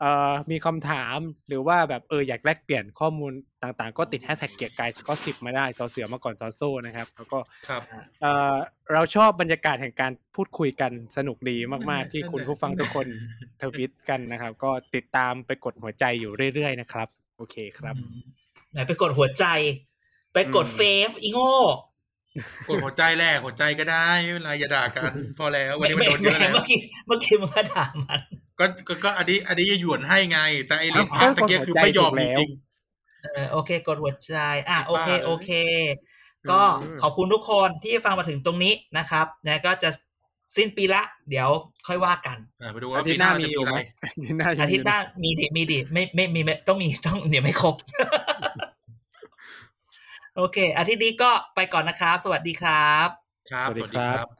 เอ่อมีคำถามหรือว่าแบบเอออยากแลกเปลี่ยนข้อมูลต่างๆ ก็ติดแฮชแท็กเกียร์กายก็สิบมาได้ซอเสือมาก่อนซอโซ่นะครับ แล้วก็ครับเอ่อเราชอบบรรยากาศแห่งการพูดคุยกันสนุกดีมากๆ ที่คุณผู้ฟังทุกคนทวิตกันนะครับ ก็ติดตามไปกดหัวใจอยู่เรื่อยๆนะครับ โอเคครับ ไหนไปกดหัวใจ ไปกดอืมเฟฟอีโง่กดหัวใจแรกหัวใจก็ได้ไม่เป็นไรอย่าด่ากัน พอแล้ววันไม่นี้มันไม่โดนเยอะแล้วเมื่อกี้เมื่อกี้มึงก็ด่ามันก็ก็ก็อันนี้อันนี้จะหยวนให้ไง แต่ไอเหรียญเอ้าพระตะเกียคือไม่ยอมกดหัวใจจริงเออโอเค กดหัวใจ อะโอเคบ้าเลยโอเค ก็อืมขอบคุณทุกคนที่ฟังมาถึงตรงนี้นะครับนะก็จะสิ้นปีละ เดี๋ยวค่อยว่ากันๆอะไปดูอาว่าทิปีตย์หหน้าน้ามีจะอมียู่อะไหไรมอาทิตย์หน้ายังอามีทิตย์หน้ามีดิมีดิไม่ไม่มีไม่ต้องมีต้องเดี๋ยวไม่ครบ โอเคอาทิตย์นี้ก็ไปก่อนนะครับ สวัสดีครับ ครับ สวัสสดีวัสดีคครัรับบ